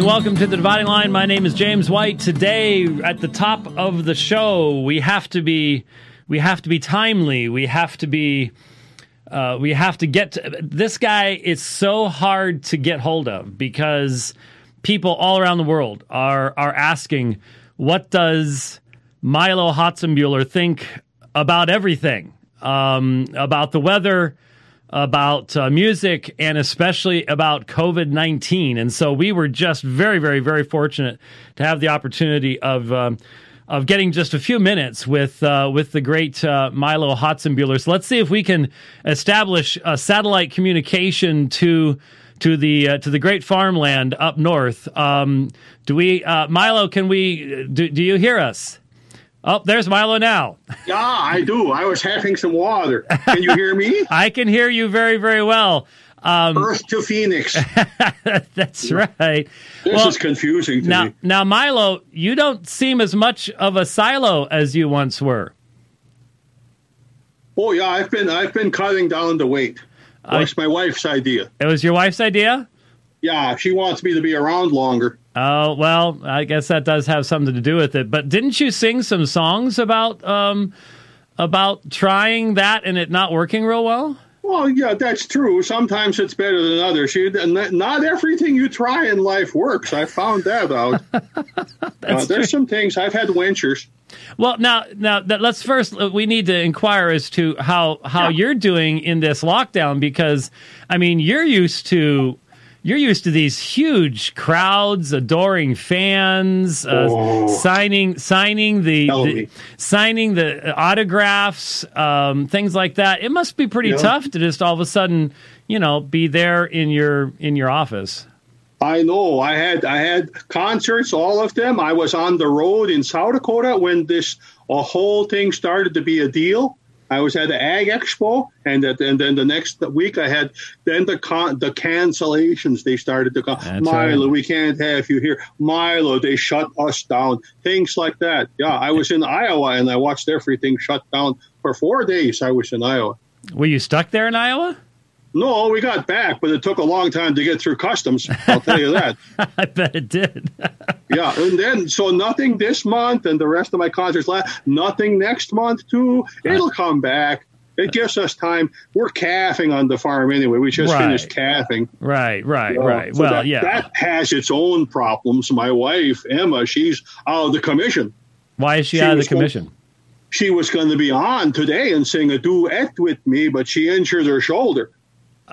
Welcome to the Dividing Line. My name is James White. Today, at the top of the show, we have to be we have to be timely. We have to be uh, we have to get to, this guy. is so hard to get hold of because people all around the world are are asking, what does Mylo Hatzenbuhler think about everything, um, about the weather? About uh, music and especially about COVID 19. And so we were just very, very, very fortunate to have the opportunity of. Um, of getting just a few minutes with uh, with the great uh, Mylo Hatzenbuhler. So let's see if we can establish a satellite communication to to the uh, to the great farmland up north. Um, do we, uh, Mylo? Can we? Do, do you hear us? Oh, there's Mylo now. Yeah, I do. I was having some water. Can you hear me? I can hear you very, very well. Um, Earth to Phoenix. that's right. This well, is confusing now, me. Now, Mylo, you don't seem as much of a silo as you once were. Oh yeah, I've been I've been cutting down the weight. That's uh, my wife's idea. It was your wife's idea. Yeah, she wants me to be around longer. Oh well, I guess that does have something to do with it. But didn't you sing some songs about um, about trying that and it not working real well? Well, yeah, that's true. Sometimes it's better than others. You, not everything you try in life works. I found that out. uh, there's some things I've had winters. Well, now, now that, let's first uh, we need to inquire as to how how yeah. you're doing in this lockdown because I mean you're used to you're used to these huge crowds, adoring fans, uh, oh. signing signing the, the signing the autographs, um, things like that. It must be pretty yeah. tough to just all of a sudden, you know, be there in your in your office. I know. I had I had concerts, all of them. I was on the road in South Dakota when this a whole thing started to be a deal. I was at the Ag Expo, and, that, and then the next week I had then the con, the cancellations. They started to come. That's Mylo, right. we can't have you here. Mylo, they shut us down. Things like that. Yeah, I was in Iowa and I watched everything shut down for four days. I was in Iowa. Were you stuck there in Iowa? No, we got back, but it took a long time to get through customs. I'll tell you that. I bet it did. yeah, and then so nothing this month, and the rest of my concerts last. Nothing next month too. It'll come back. It gives us time. We're calving on the farm anyway. We just right. finished calving. Right, right, right. So well, that, yeah. That has its own problems. My wife Emma, she's out of the commission. Why is she, she out of the commission? Going, she was going to be on today and sing a duet with me, but she injured her shoulder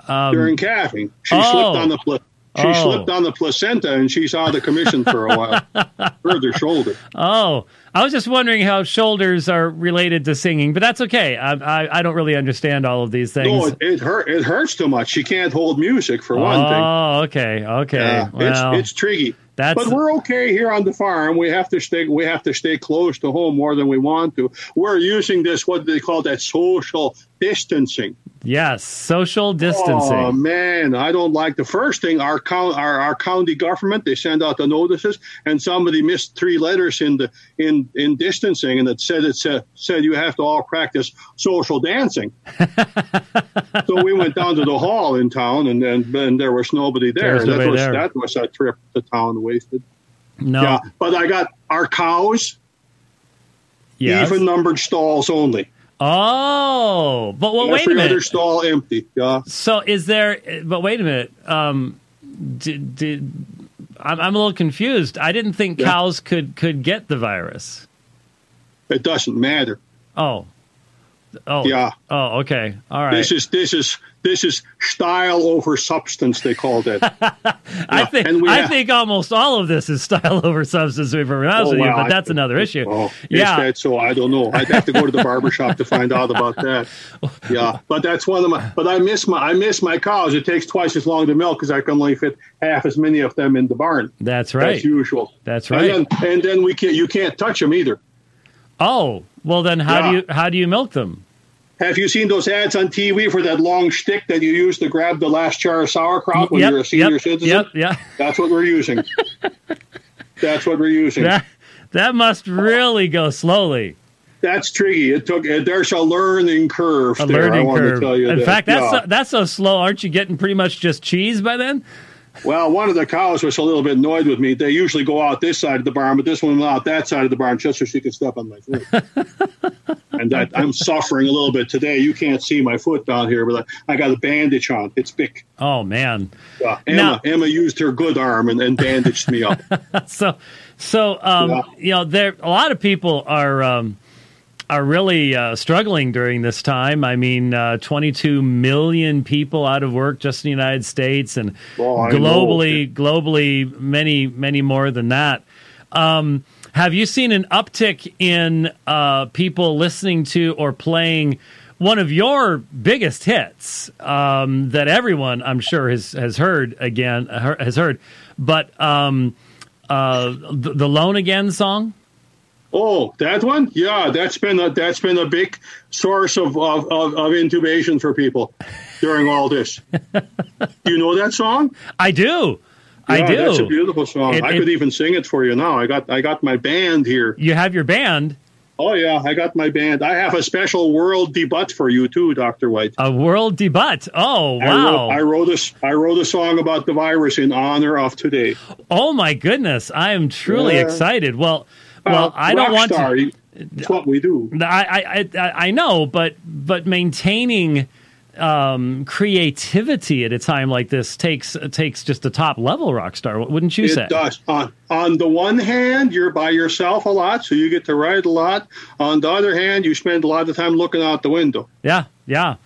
um, during calving. She oh, slipped on the pl- she oh. slipped on the placenta and she saw the commission for a while. Further shoulder. Oh, I was just wondering how shoulders are related to singing, but that's okay. I, I, I don't really understand all of these things. No, it, it, hurt. It hurts too much. She can't hold music for one thing. Oh, okay, okay. Yeah, well, it's, it's tricky. That's, but we're okay here on the farm. We have to stay. We have to stay close to home more than we want to. We're using this what they call that social distancing. Yes, social distancing. Oh man, I don't like the first thing. Our, count, our our county government they send out the notices, and somebody missed three letters in the in in distancing, and it said it said, said you have to all practice social dancing. so we went down to the hall in town, and then and there was nobody there. that was there. that was a trip to town wasted. No, yeah, but I got our cows. Yes. Even numbered stalls only. Oh, but well, wait a minute. other stall empty. Yeah. So is there? But wait a minute. Um, did, did I'm, I'm a little confused. I didn't think yeah. cows could could get the virus. It doesn't matter. Oh. Oh. Yeah. Oh. Okay. All right. This is this is this is style over substance. They called it. I think I have, think almost all of this is style over substance. To be honest oh, with you, but that's I, another issue. Oh, yeah. So I don't know. I'd have to go to the barber shop to find out about that. Yeah, but that's one of my. But I miss my I miss my cows. It takes twice as long to milk because I can only fit half as many of them in the barn. That's right. As usual. That's right. And then, and then we can't. You can't touch them either. Oh well, then how yeah. do you how do you milk them? Have you seen those ads on TV for that long stick that you use to grab the last jar of sauerkraut when yep, you're a senior yep, citizen? Yep, yeah. That's what we're using. That's what we're using. That, that must really go slowly. That's tricky. It took. There's a learning curve. A there, learning curve. In that. fact, that's yeah. so, that's so slow. Aren't you getting pretty much just cheese by then? Well, one of the cows was a little bit annoyed with me. They usually go out this side of the barn, but this one went out that side of the barn just so she could step on my foot. and that, I'm suffering a little bit today. You can't see my foot down here, but I, I got a bandage on. It's big. Oh man. Yeah, Emma, now, Emma used her good arm and, and bandaged me up. so, so um, yeah. you know, there a lot of people are. Um, are really uh, struggling during this time. I mean, uh, 22 million people out of work just in the United States, and globally, globally, many, many more than that. Um, have you seen an uptick in uh, people listening to or playing one of your biggest hits um, that everyone, I'm sure, has has heard again has heard, but um, uh, the, the "Lone Again" song? Oh, that one? Yeah, that's been a that's been a big source of of, of, of intubation for people during all this. do you know that song? I do. Yeah, I do. That's a beautiful song. It, I it, could even sing it for you now. I got I got my band here. You have your band. Oh yeah, I got my band. I have a special world debut for you too, Doctor White. A world debut. Oh wow! I wrote, I wrote a I wrote a song about the virus in honor of today. Oh my goodness! I am truly yeah. excited. Well, well, I don't want star, to. It's what we do. I, I, I know, but but maintaining um, creativity at a time like this takes takes just a top level rock star, wouldn't you it say? It does. On on the one hand, you're by yourself a lot, so you get to write a lot. On the other hand, you spend a lot of time looking out the window. Yeah, yeah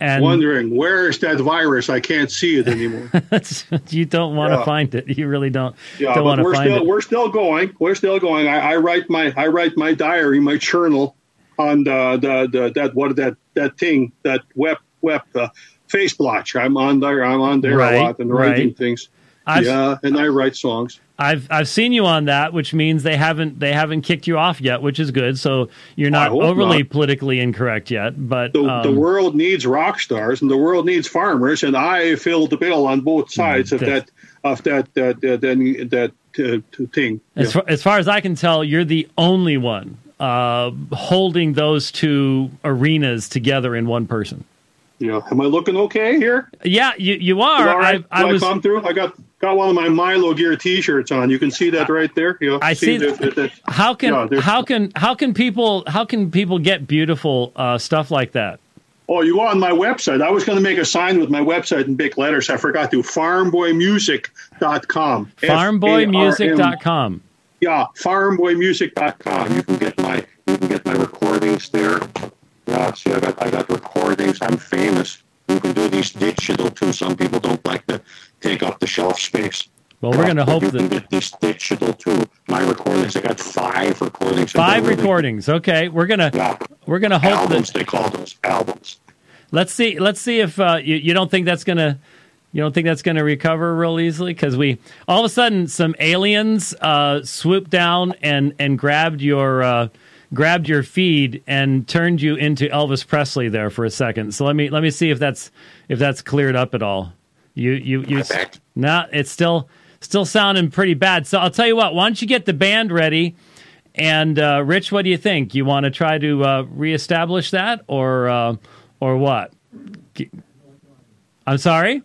and wondering where is that virus? I can't see it anymore. you don't want yeah. to find it. You really don't. Yeah, don't but we're still it. we're still going. We're still going. I, I, write my I write my diary, my journal on the the, the that what that that thing that web web uh, face blotch. I'm on there. I'm on there right, a lot and writing right. things. I've, yeah, and I write songs. I've I've seen you on that, which means they haven't they haven't kicked you off yet, which is good. So you're not overly not. politically incorrect yet. But the, um, the, world needs rock stars and the world needs farmers, and I fill the bill on both sides of that of that that that, that, that uh, thing. As, yeah. far, as far as I can tell, you're the only one uh, holding those two arenas together in one person. Yeah, am I looking okay here? Yeah, you you are. Right? I, I was I come through. I got got one of my Mylo Gear T-shirts on. You can see that right there. You know, I see. see that, that, how can yeah, how can how can people how can people get beautiful uh, stuff like that? Oh, you go on my website. I was going to make a sign with my website in big letters. I forgot to. Farmboymusic.com. Farmboymusic.com. Yeah, farmboymusic.com. You can get my you can get my recordings there. Yeah, see, I got I got recordings. I'm famous. You can do these digital too. Some people space. Well, we're going to hope that get this digital too. My recordings, I got five recordings. Five recordings. Okay, we're gonna yeah. we're gonna hope albums. That, they call those albums. Let's see. Let's see if uh, you you don't think that's gonna you don't think that's going to recover real easily because we all of a sudden some aliens uh, swooped down and and grabbed your uh, grabbed your feed and turned you into Elvis Presley there for a second. So let me let me see if that's if that's cleared up at all. You you you. No, it's still still sounding pretty bad. So I'll tell you what. Why don't you get the band ready? And uh, Rich, what do you think? You want to try to uh, reestablish that, or uh, or what? I'm sorry.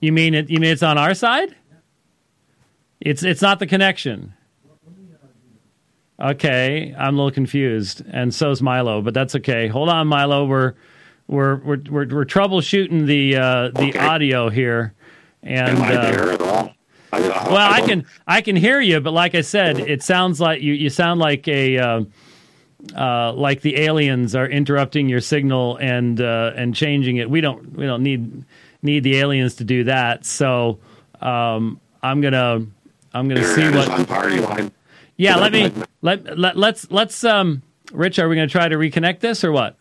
You mean it? You mean it's on our side? It's it's not the connection. Okay, I'm a little confused, and so's Mylo, but that's okay. Hold on, Mylo. We're we're we're we're, we're troubleshooting the uh, the okay. audio here, and Am I uh, there at all? I, well, I, I, can I can hear you, but like I said, it sounds like you you sound like a uh, uh, like the aliens are interrupting your signal and uh, and changing it. We don't we don't need need the aliens to do that. So um, I'm gonna I'm gonna there see what on party line. Yeah, let me let, let let's let's um Rich, are we gonna try to reconnect this or what?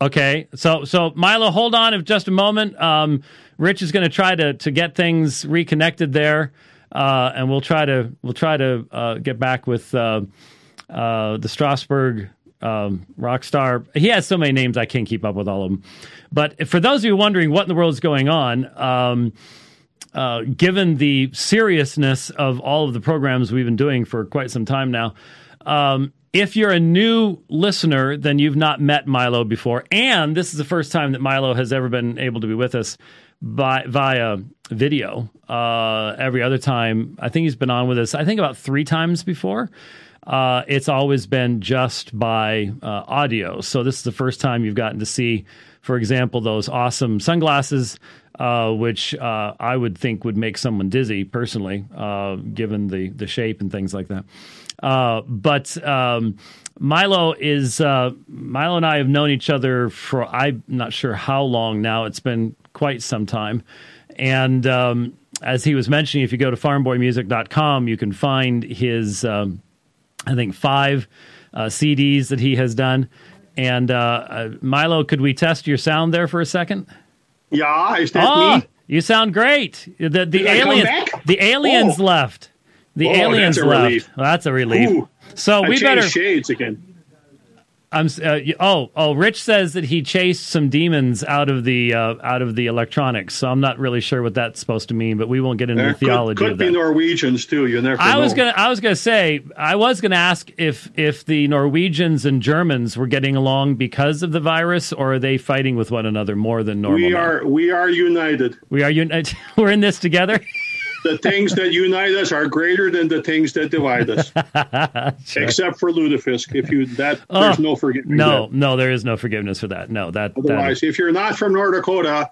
Okay, so so Mylo, hold on in just a moment. Um, Rich is going to try to to get things reconnected there, uh, and we'll try to we'll try to uh, get back with uh, uh the Strasburg um, rock star. He has so many names I can't keep up with all of them. But for those of you wondering what in the world is going on, um, uh, given the seriousness of all of the programs we've been doing for quite some time now. If you're a new listener, then you've not met Mylo before, and this is the first time that Mylo has ever been able to be with us by via video. Uh, every other time, I think he's been on with us. I think about three times before. Uh, it's always been just by uh, audio. So this is the first time you've gotten to see, for example, those awesome sunglasses, uh, which uh, I would think would make someone dizzy personally, uh, given the the shape and things like that. Uh, but um, Mylo is Mylo and I have known each other for I'm not sure how long now. It's been quite some time, and um, as he was mentioning, if you go to farmboymusic.com, you can find his. Um, I think five uh, CDs that he has done. And uh, uh, Mylo, could we test your sound there for a second? Yeah, is that oh, me? You sound great. The the aliens the aliens oh. left. The oh, aliens that's left. Well, that's a relief. Ooh, so we better shades again. I'm uh, oh oh. Rich says that he chased some demons out of the uh, out of the electronics. So I'm not really sure what that's supposed to mean, but we won't get into there the theology. Could, could be Norwegians too. You never. I know. was gonna I was gonna say I was gonna ask if if the Norwegians and Germans were getting along because of the virus, or are they fighting with one another more than normal? We are now? we are united. We are united. We're in this together. the things that unite us are greater than the things that divide us. sure. Except for lutefisk. If you that oh, there's no forgiveness. No, no, there is no forgiveness for that. No, that otherwise, that, if you're not from North Dakota,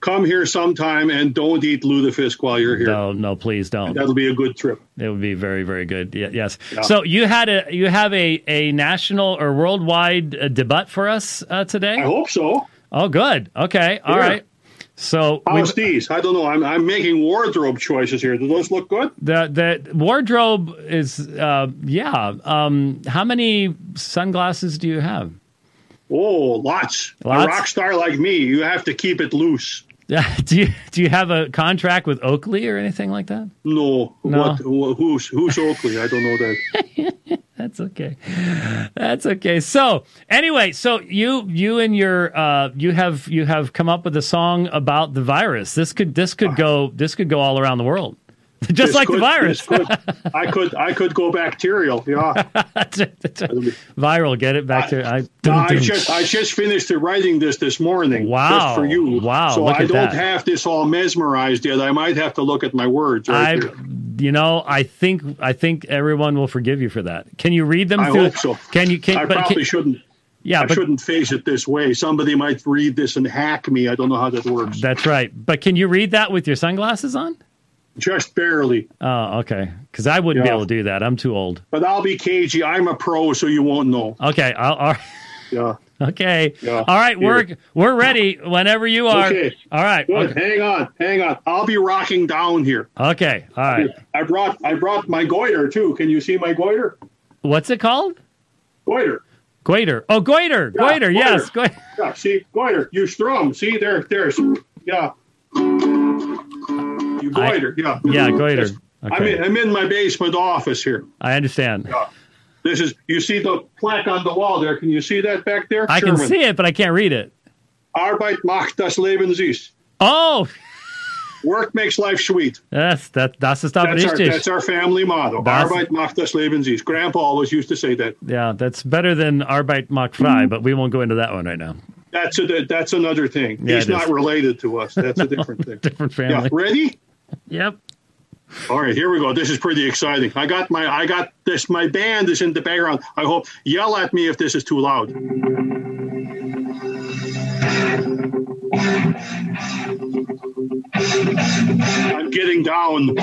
come here sometime and don't eat lutefisk while you're here. No, no, please don't. That'll be a good trip. It would be very, very good. yes. Yeah. So you had a you have a a national or worldwide uh, debut for us uh, today. I hope so. Oh, good. Okay. All yeah. right. So how's these? I don't know. I'm I'm making wardrobe choices here. Do those look good? The the wardrobe is uh, yeah. Um, how many sunglasses do you have? Oh, lots. lots. A rock star like me, you have to keep it loose. Yeah. Do you do you have a contract with Oakley or anything like that? No. No. What, who's who's Oakley? I don't know that. That's okay. That's okay. So anyway, so you you and your uh, you have you have come up with a song about the virus. This could this could go this could go all around the world. Just like could, the virus. Could, I could I could go bacterial. Yeah. Viral. Get it back to I. I just I just finished writing this this morning. Wow. Just for you. Wow. So I don't that. have this all mesmerized yet. I might have to look at my words. Right I, you know, I think I think everyone will forgive you for that. Can you read them? I through? hope so. Can you? Can, I probably can, shouldn't. Yeah, I but, shouldn't face it this way. Somebody might read this and hack me. I don't know how that works. That's right. But can you read that with your sunglasses on? Just barely. Oh, okay. Because I wouldn't yeah. be able to do that. I'm too old. But I'll be cagey. I'm a pro, so you won't know. Okay. I'll, I'll yeah. Okay. Yeah. All right. Here. We're we're ready whenever you are. Okay. All right. Good. Okay. Hang on. Hang on. I'll be rocking down here. Okay. All right. I brought I brought my goiter too. Can you see my goiter? What's it called? Goiter. Goiter. Oh, goiter. Yeah, goiter. Yes. Goiter. Yeah. See, goiter. You strum. See there. There's. Yeah. You goiter. I, yeah. Yeah. Goiter. Okay. I'm, in, I'm in my basement office here. I understand. Yeah. This is you see the plaque on the wall there. Can you see that back there? I Sherman. can see it, but I can't read it. Arbeit macht das Leben süß. Oh. Work makes life sweet. Yes, that that's the stuff. That's, our, that's our family motto. That's, Arbeit macht das Leben süß. Grandpa always used to say that. Yeah, that's better than Arbeit macht frei, mm-hmm. but we won't go into that one right now. That's a that's another thing. Yeah, He's not related to us. That's a different thing. different family. Yeah, ready? Yep. All right, here we go. This is pretty exciting. I got my I got this my band is in the background. I hope yell at me if this is too loud. I'm getting down.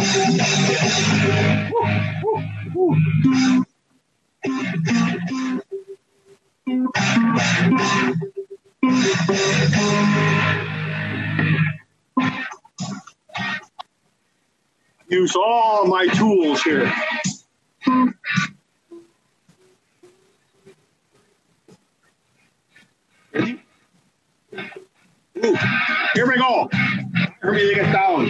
Use all my tools here. Ready? Ooh, here we go. Everybody get down.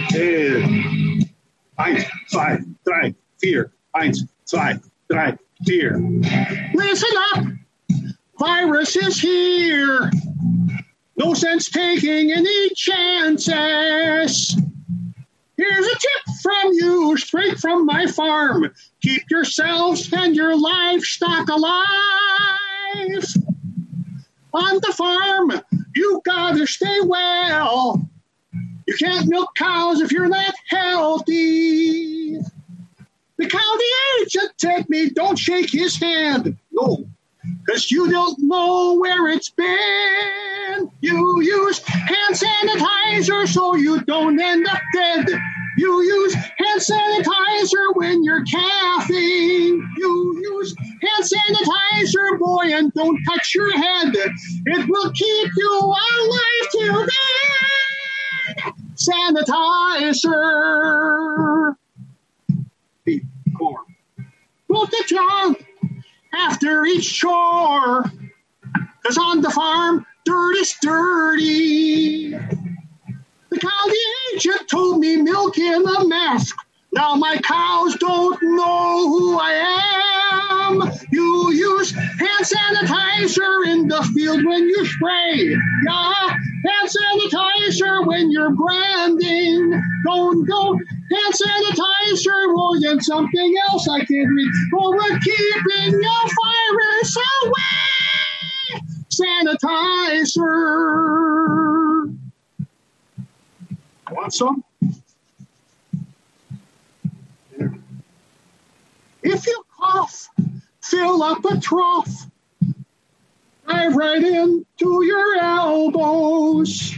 Eins, zwei, drei, vier. Eins, zwei, drei, vier. Listen up. Virus is here. No sense taking any chances. Here's a tip from you, straight from my farm. Keep yourselves and your livestock alive. On the farm, you gotta stay well. You can't milk cows if you're not healthy. The county agent said me, don't shake his hand. No, because you don't know where it's been. You use hand sanitizer so you don't end up dead. You use hand sanitizer when you're calving. You use hand sanitizer, boy, and don't touch your head. It will keep you alive till then. Sanitizer. Beef, corn. Put the junk after each chore. Cause on the farm, dirt is dirty. The county agent told me milk in a mask. Now my cows don't know who I am. You use hand sanitizer in the field when you spray. Yeah, hand sanitizer when you're branding. Don't go hand sanitizer, well, then something else I can't read. Well, we're keeping your virus away. Sanitizer. Want some? Cough, fill up a trough. Dive right into your elbows.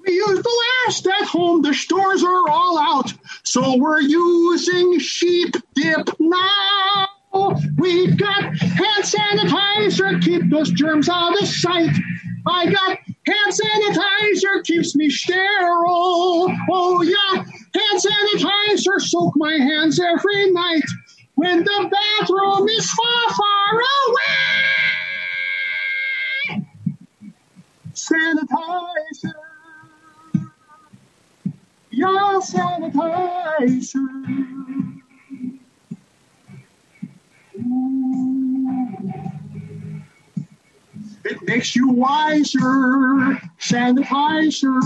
We use the last at home. The stores are all out. So we're using sheep dip now. We've got hand sanitizer, keep those germs out of sight. I got hand sanitizer, keeps me sterile. Oh yeah, hand sanitizer, soak my hands every night when the bathroom is far, far away. Sanitizer, your sanitizer. It makes you wiser, sanitizer.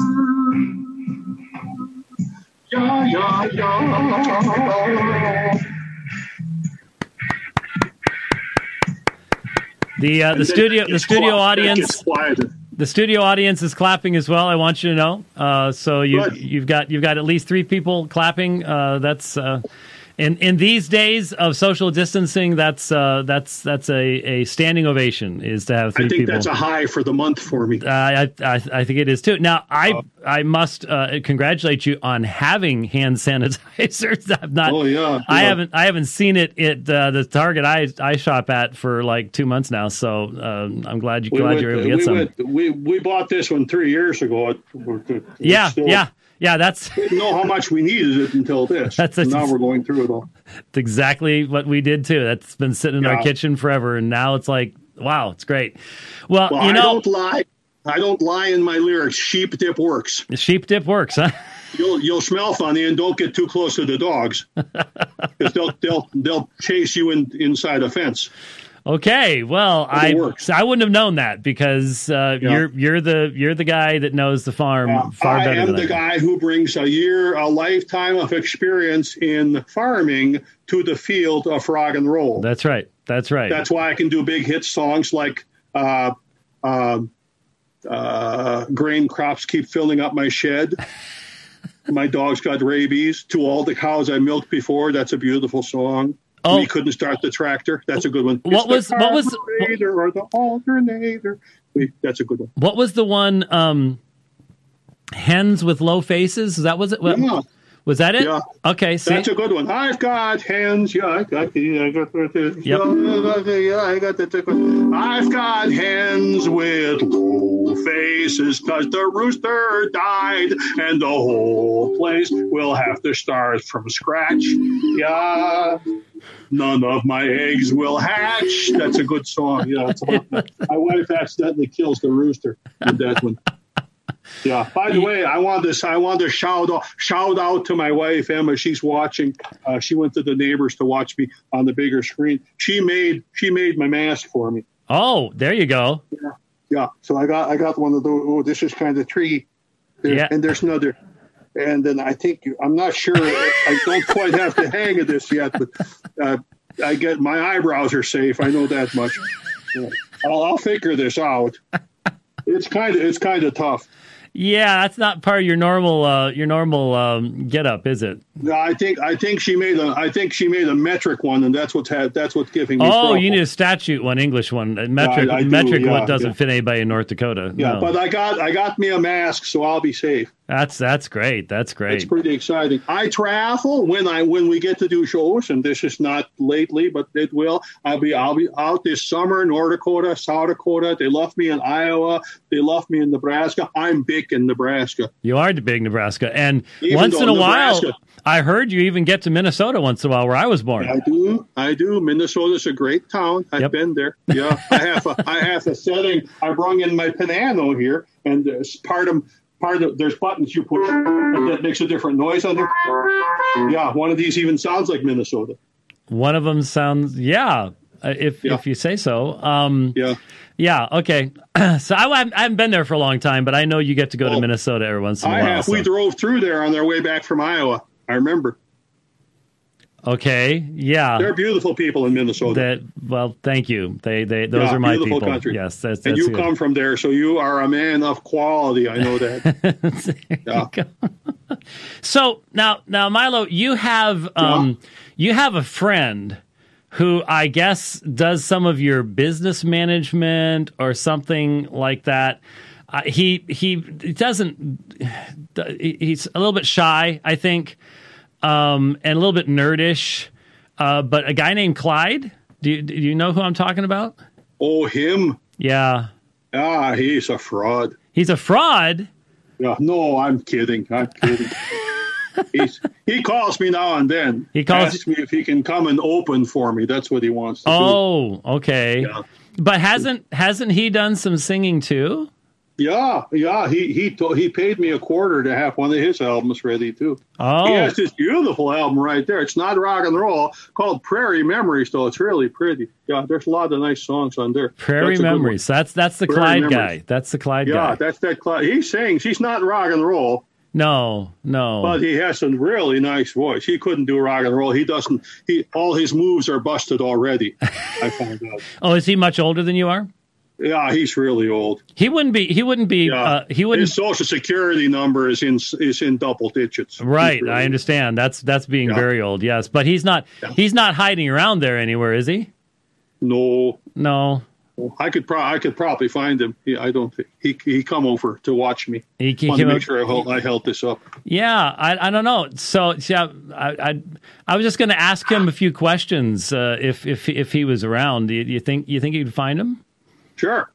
Yeah, yeah, yeah. The uh, the studio the studio quiet- audience the studio audience is clapping as well. I want you to know. Uh, so you you've got you've got at least three people clapping. Uh, that's uh, in in these days of social distancing. That's uh, that's that's a, a standing ovation. Is to have three I think people. that's a high for the month for me. Uh, I, I I think it is too. Now I Oh. I must uh, congratulate you on having hand sanitizers. I'm not. Oh, yeah, I haven't I haven't seen it at uh, the Target I I shop at for like two months now. So um, I'm glad you We glad went- you're able to get we some. went- we we bought this one three years ago. We're, we're yeah, still- yeah, yeah. That's Didn't know how much we needed it until this. That's- that's- now we're going through it all. It's exactly what we did too. That's been sitting in our kitchen forever, and now it's like wow, it's great. Well, Well, you I don't lie. I don't lie in my lyrics. Sheep dip works. sheep dip works, huh? You'll you'll smell funny and don't get too close to the dogs because they'll they'll they'll chase you in, inside a fence. Okay, well, I works. I wouldn't have known that because uh, Yeah. you're you're the you're the guy that knows the farm Uh, far I better am than the I guy who brings a year, a lifetime of experience in farming to the field of rock and roll. That's right. That's right. That's why I can do big hit songs like uh, uh, uh, "Grain Crops Keep Filling Up My Shed." my dog's got rabies. To all the cows I milked before. That's a beautiful song. Oh. We couldn't start the tractor. That's a good one. What It's was- what was- carburetor or the alternator? We, that's a good one. what was the one? Um, hens with low faces. Is that was it? Yeah. Was that it? Yeah. Okay. See, That's a good one. I've got hands. Yeah, I got the. I got the. Yeah, I got the. I've got hands with low faces because the rooster died and the whole place will have to start from scratch. Yeah. None of my eggs will hatch. That's a good song. Yeah, it's about my, my wife accidentally kills the rooster with that one. Yeah. By the way, I want this. I want to shout out, shout out to my wife Emma. She's watching. Uh, she went to the neighbors to watch me on the bigger screen. She made she made my mask for me. oh, there you go. Yeah. yeah. So I got I got one of those. Oh, this is kind of tree. There- Yeah. And there's another. And then I think I'm not sure. I don't quite have the hang of this yet, but uh, I get my eyebrows are safe. I know that much. I'll, I'll figure this out. It's kind of it's kind of tough. Yeah, that's not part of your normal uh, your normal um, get up, is it? No, I think I think she made a I think she made a metric one, and that's what's had that's what's giving me. Oh, trouble. you need a statute one, English one. A metric I do, metric yeah, one doesn't yeah. fit anybody in North Dakota. Yeah, no. but I got I got me a mask, so I'll be safe. That's that's great. That's great. It's pretty exciting. I travel when I when we get to do shows, and this is not lately, but it will. I'll be I'll be out this summer in North Dakota, South Dakota. They love me in Iowa. They love me in Nebraska. I'm big in Nebraska. You are big Nebraska, and Even once in a Nebraska- while, I heard you even get to Minnesota once in a while, where I was born. I do. I do. Minnesota's a great town. I've Yep. been there. Yeah, I have. A, I have a setting. I brung in my piano here, and there's part of part of there's buttons you push that makes a different noise on there. Yeah, one of these even sounds like Minnesota. One of them sounds, yeah, uh, if Yeah. if you say so. Um, Yeah. yeah, okay. so I, haven't- I haven't been there for a long time, but I know you get to go to Oh. Minnesota every once in a I while. have. We drove through there on their way back from Iowa. I remember. Okay, yeah. They're beautiful people in Minnesota. That well, thank you. They they those Yeah, are my people. country. Yes, that's, and you good. come from there, so you are a man of quality. I know that. yeah. So now, now, Mylo, you have um, you have a friend who I guess does some of your business management or something like that. Uh, he he doesn't. He's a little bit shy, I think, um, and a little bit nerdish. Uh, but a guy named Clyde. Do you, do you know who I'm talking about? Oh, him. Yeah, Ah, he's a fraud. he's a fraud. Yeah, no, I'm kidding. I'm kidding. He's, he calls me now and then. He calls- asks me if he can come and open for me. That's what he wants to do. Oh, okay. Yeah. But hasn't hasn't he done some singing too? Yeah, yeah. He he he paid me a quarter to have one of his albums ready too. Oh, He has this beautiful album right there. It's not rock and roll, called Prairie Memories, though. It's really pretty. Yeah, there's a lot of nice songs on there. Prairie That's a good one. Memories. That's that's the Prairie Clyde Memories. guy. That's the Clyde Yeah, guy. Yeah, that's that. Clyde. He sings. He's not rock and roll, No, no. but he has a really nice voice. He couldn't do rock and roll. He doesn't. He all his moves are busted already. I found out. oh, is he much older than you are? Yeah, he's really old. He wouldn't be. He wouldn't be. Yeah, Uh, he wouldn't. His social security number is in is in double digits. Right, really I understand. That's that's being Yeah. very old. Yes, but he's not. Yeah. He's not hiding around there anywhere, is he? No, No. I could pro- I could probably find him. He, I don't think he he come over to watch me. He, he Wanted to make up- sure I held, I held this up. Yeah, I, I don't know. So yeah, I I, I was just going to ask him a few questions uh, if if if he was around. Do you, you think you think you'd find him? Sure.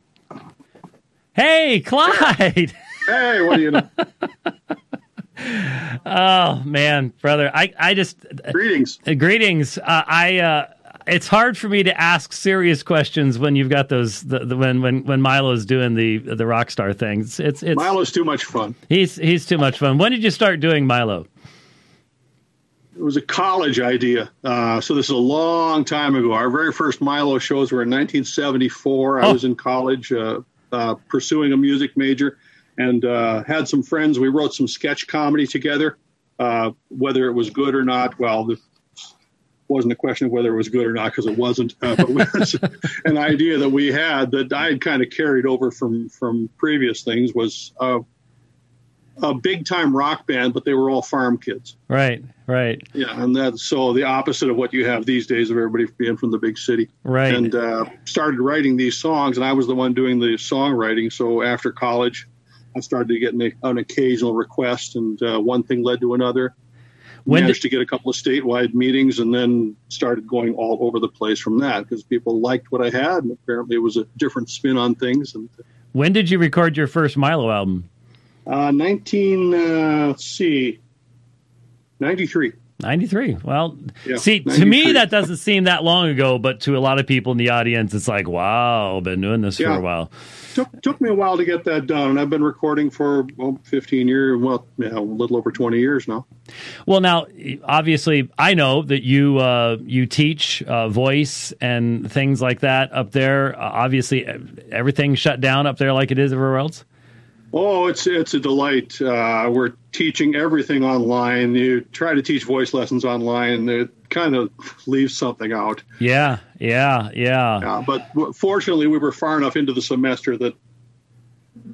Hey, Clyde. Hey, what do you know? Oh man, brother, I I just Greetings. uh, greetings. Uh, I uh, it's hard for me to ask serious questions when you've got those the, the when when when Mylo's doing the the rock star things. It's it's Mylo's too much fun. he's he's too much fun. When did you start doing Mylo? It was a college idea. Uh, so this is a long time ago. Our very first Mylo shows were in 1974. I Oh. was in college uh, uh, pursuing a music major and uh, had some friends. We wrote some sketch comedy together. Uh, whether it was good or not, well, the wasn't a question of whether it was good or not because it wasn't. Uh, but it was an idea that we had that I had kind of carried over from from previous things was uh, a big time rock band, but they were all farm kids. Right, right, Yeah, and that's so the opposite of what you have these days of everybody being from the big city. right. And uh, started writing these songs, and I was the one doing the songwriting. So after college, I started to get an, an occasional request, and uh, one thing led to another. When Managed to get a couple of statewide meetings, and then started going all over the place from that because people liked what I had, and apparently it was a different spin on things. And when did you record your first Mylo album? Uh, 19, uh, let's see, 93. 93. Well, Yeah, see, to me, that doesn't seem that long ago, but to a lot of people in the audience, it's like, wow, been doing this for a while. took took me a while to get that done. and I've been recording for well, 15 years, well, yeah, a little over 20 years now. Well, now, obviously, I know that you uh, you teach uh, voice and things like that up there. Uh, obviously, everything's shut down up there like it is everywhere else. Oh, it's it's a delight. Uh, we're teaching everything online. You try to teach voice lessons online, it kind of leaves something out. Yeah, yeah, yeah. yeah but fortunately, we were far enough into the semester that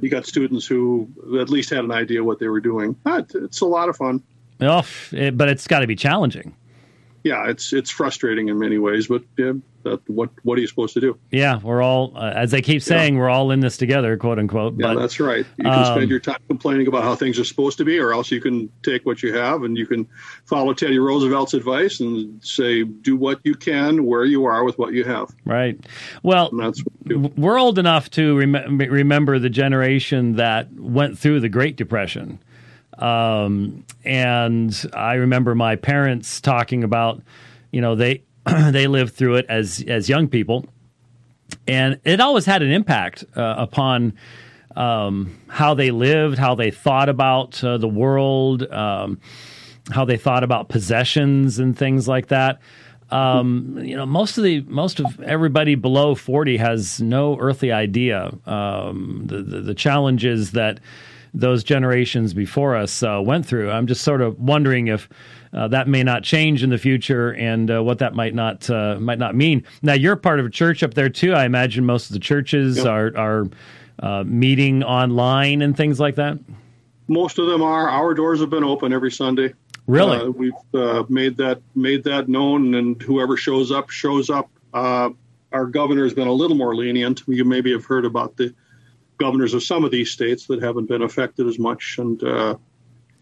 you got students who at least had an idea what they were doing. It's a lot of fun. Oh, but it's got to be challenging. Yeah, it's it's frustrating in many ways, but yeah, that, what what are you supposed to do? Yeah, we're all, uh, as they keep saying, yeah. we're all in this together, quote unquote. Yeah, but, that's right. You can um, spend your time complaining about how things are supposed to be, or else you can take what you have and you can follow Teddy Roosevelt's advice and say, do what you can where you are with what you have. Right. Well, we we're old enough to rem- remember the generation that went through the Great Depression. Um, and I remember my parents talking about, you know, they they lived through it as as young people, and it always had an impact uh, upon um, how they lived, how they thought about uh, the world, um, how they thought about possessions and things like that. Um, you know, most of the most of everybody below forty has no earthly idea um, the, the, the challenges that those generations before us uh, went through. I'm just sort of wondering if uh, that may not change in the future and uh, what that might not uh, might not mean. Now you're part of a church up there too. I imagine most of the churches yep. are are uh, meeting online and things like that. Most of them are. Our doors have been open every Sunday. Really, uh, we've made that made that known, and whoever shows up shows up. our governor has been a little more lenient. You maybe have heard about the governors of some of these states that haven't been affected as much. And uh,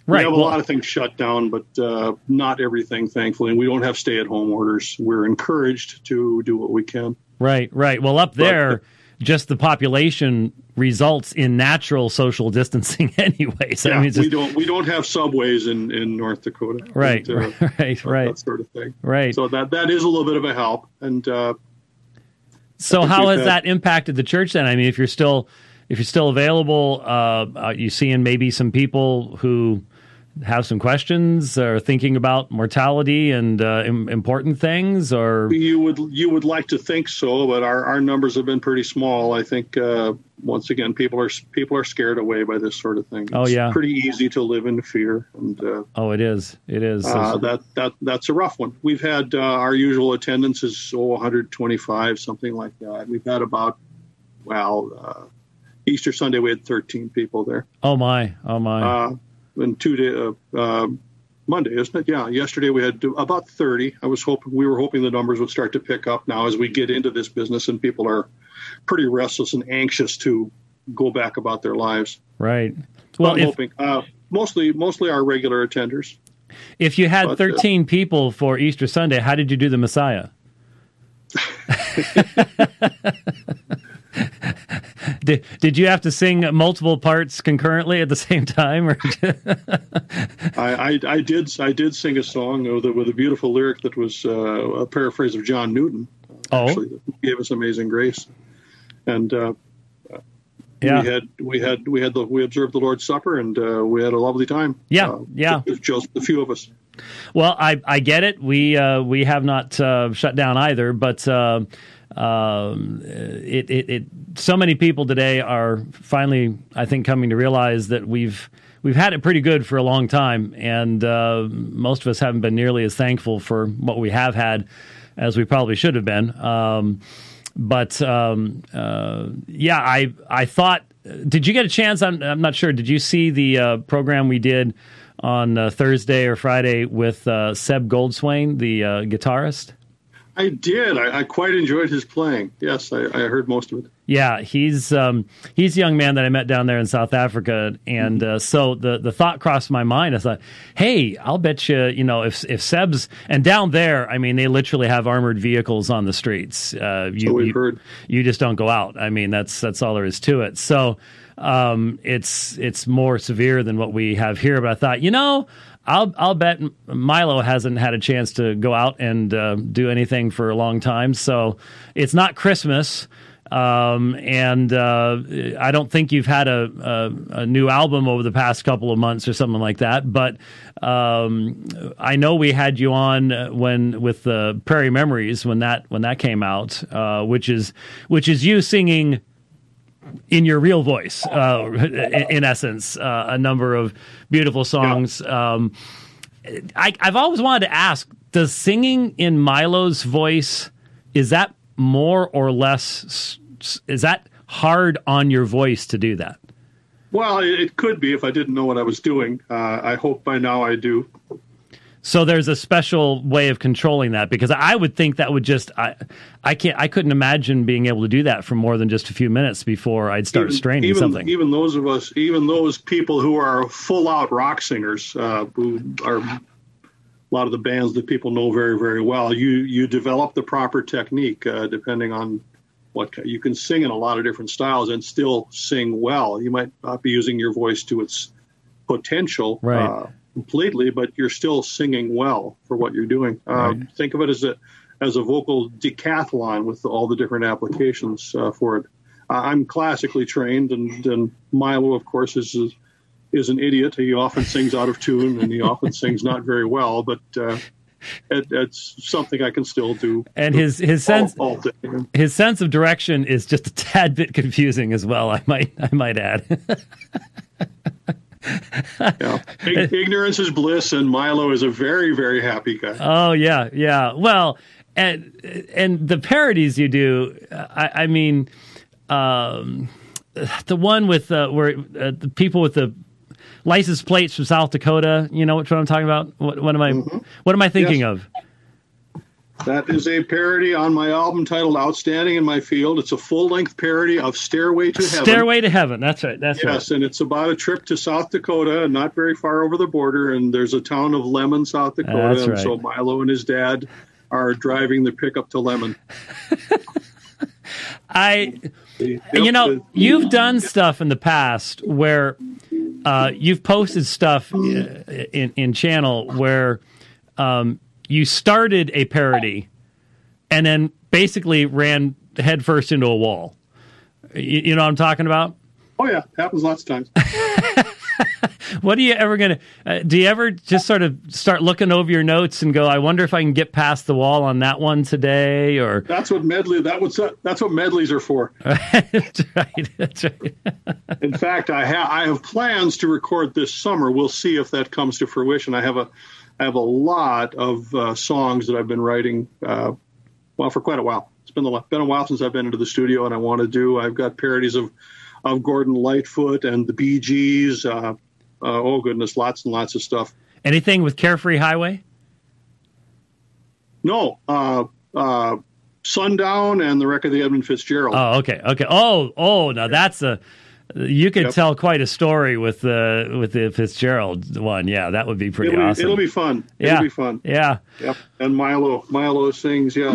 right. we have a well, lot of things shut down, but uh, not everything, thankfully. And we don't have stay at home orders. We're encouraged to do what we can. Right, right. Well, up there, but, just the population results in natural social distancing anyway. So yeah, I mean, just, we don't we don't have subways in, in North Dakota. Right, and, uh, right, right. That sort of thing. Right. So that that is a little bit of a help. And uh, so, how has that impacted the church then? I mean, if you're still if you're still available, uh, are you seeing maybe some people who have some questions or thinking about mortality and uh, Im- important things or you would you would like to think so but our, our numbers have been pretty small. I think uh, once again people are people are scared away by this sort of thing. Oh, it's oh yeah. pretty easy to live in fear and uh, oh it is. It is. uh, that that that's a rough one. We've had uh, our usual attendance is oh 125 something like that. We've had about well uh, Easter Sunday, we had 13 people there. Oh my! Oh my! Uh, and two day, uh, uh, Monday, isn't it? Yeah. Yesterday we had about 30. I was hoping we were hoping the numbers would start to pick up now as we get into this business and people are pretty restless and anxious to go back about their lives. Right. Well, I'm if, hoping uh, mostly mostly our regular attenders. If you had but, 13 uh, people for Easter Sunday, how did you do the Messiah? did, did you have to sing multiple parts concurrently at the same time? Or I, I, I, did I did sing a song with a, with a beautiful lyric that was uh, a paraphrase of John Newton. Oh, actually, gave us Amazing Grace, and uh, yeah. we had we had we had the we observed the Lord's Supper and uh, we had a lovely time. Yeah, uh, yeah, just a few of us. Well, I I get it. We uh, we have not uh, shut down either, but uh, um, it, it, it, so many people today are finally, I think, coming to realize that we've we've had it pretty good for a long time, and uh, most of us haven't been nearly as thankful for what we have had as we probably should have been. Um, but um, uh, yeah, I I thought. Did you get a chance? I'm, I'm not sure. Did you see the uh, program we did on uh, Thursday or Friday with uh, Seb Goldswain, the uh, guitarist? I did. I, I, quite enjoyed his playing. Yes, I, I heard most of it. Yeah, he's um, he's a young man that I met down there in South Africa, and uh, so the the thought crossed my mind. I thought, hey, I'll bet you, you know, if if Seb's and down there, I mean, they literally have armored vehicles on the streets. Uh, you, so we've you, heard. You just don't go out. I mean, that's that's all there is to it. So um, it's it's more severe than what we have here. But I thought, you know, I'll I'll bet Mylo hasn't had a chance to go out and uh, do anything for a long time. So it's not Christmas, um, and uh, I don't think you've had a, a, a, new album over the past couple of months or something like that. But um, I know we had you on when with the Prairie Memories when that when that came out, uh, which is which is you singing in your real voice, uh, in, essence, uh, a number of beautiful songs. Yeah. Um, I, I've always wanted to ask: Does singing in Mylo's voice is that more or less? Is that hard on your voice to do that? Well, it could be if I didn't know what I was doing. Uh, I hope by now I do. So there's a special way of controlling that because I would think that would just I I can't I couldn't imagine being able to do that for more than just a few minutes before I'd start even, straining even, something. Even those of us, even those people who are full out rock singers, uh, who are a lot of the bands that people know very very well, you you develop the proper technique uh, depending on what you can sing in a lot of different styles and still sing well. You might not be using your voice to its potential. Right. Uh, completely, but you're still singing well for what you're doing. Um, right. Think of it as a as a vocal decathlon with all the different applications uh, for it. Uh, I'm classically trained, and, and Mylo, of course, is is an idiot. He often sings out of tune, and he often sings not very well, but. Uh, it, it's something I can still do. And his his sense all, all his sense of direction is just a tad bit confusing as well. I might I might add. yeah. Ignorance is bliss, and Mylo is a very, very happy guy. Oh yeah, yeah. Well, and and the parodies you do, I, I mean, um, the one with uh, where uh, the people with the license plates from South Dakota. You know which one I'm talking about? What, what am I? Mm-hmm. What am I thinking yes. of? That is a parody on my album titled Outstanding in My Field. It's a full length parody of Stairway to Heaven. Stairway to Heaven. That's right. That's yes, right. Yes, and it's about a trip to South Dakota, not very far over the border. And there's a town of Lemmon, South Dakota. That's right. So Mylo and his dad are driving the pickup to Lemmon. I, you know, you've done stuff in the past where uh, you've posted stuff uh, in, in channel where um, you started a parody and then basically ran headfirst into a wall. You, you know what I'm talking about? Oh yeah, happens lots of times. what are you ever gonna? Uh, do you ever just sort of start looking over your notes and go, "I wonder if I can get past the wall on that one today"? Or that's what medley. That was that's what medleys are for. that's right. That's right. In fact, I have I have plans to record this summer. We'll see if that comes to fruition. I have a I have a lot of uh, songs that I've been writing, uh, well, for quite a while. It's been a, been a while since I've been into the studio, and I want to do. I've got parodies of of Gordon Lightfoot and the Bee Gees. Uh, uh, oh goodness, lots and lots of stuff. Anything with Carefree Highway? No. Uh, uh, Sundown and the wreck of the Edmund Fitzgerald. Oh, okay, okay. Oh, oh, now that's a you could yep. tell quite a story with the with the Fitzgerald one. Yeah, that would be pretty it'll awesome. It'll be fun. Yeah. It'll be fun. Yeah. Yep. And Mylo Mylo sings, yeah.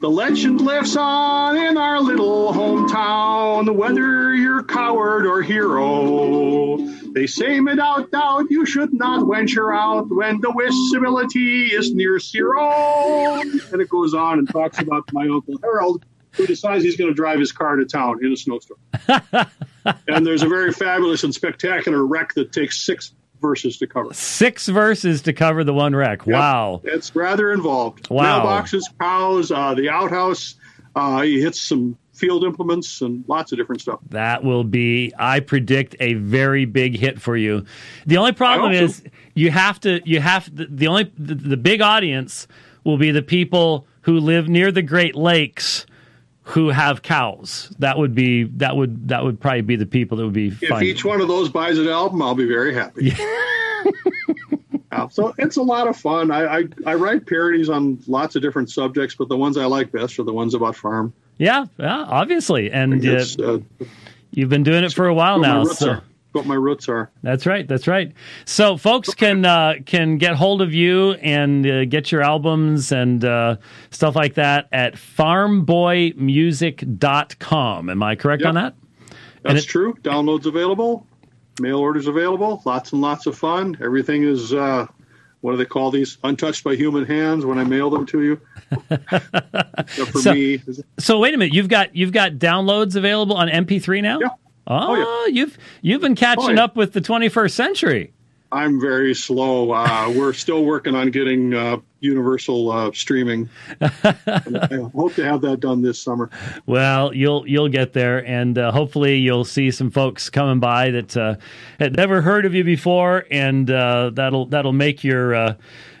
The legend lives on in our little hometown, whether you're coward or hero. They say without doubt you should not venture out when the visibility is near zero. And it goes on and talks about my Uncle Harold, who decides he's going to drive his car to town in a snowstorm. and there's a very fabulous and spectacular wreck that takes six verses to cover. Six verses to cover the one wreck. Yep. Wow. It's rather involved. Wow. Mailboxes, cows, uh, the outhouse. Uh, he hits some field implements and lots of different stuff. That will be, I predict, a very big hit for you. The only problem is you have to, you have the, the only, the, the big audience will be the people who live near the Great Lakes who have cows. That would be that would that would probably be the people that would be. If each one of those buys an album, I'll be very happy. Yeah. uh, so it's a lot of fun. I, I, I write parodies on lots of different subjects, but the ones I like best are the ones about farm. Yeah, yeah, obviously, and uh, uh, you've been doing it for a while now. So. Are what my roots are. That's right. That's right. So folks can uh, can get hold of you and uh, get your albums and uh, stuff like that at farmboymusic.com. Am I correct yep. on that? That's it, true. Downloads available, mail orders available, lots and lots of fun. Everything is uh, what do they call these? Untouched by human hands when I mail them to you. for so, me. So wait a minute, you've got you've got downloads available on MP3 now? Yeah. Oh, oh yeah. you've you've been catching oh, yeah. up with the 21st century. I'm very slow. Uh, we're still working on getting uh, universal uh, streaming. I hope to have that done this summer. Well, you'll you'll get there, and uh, hopefully you'll see some folks coming by that uh, had never heard of you before, and uh, that'll that'll make your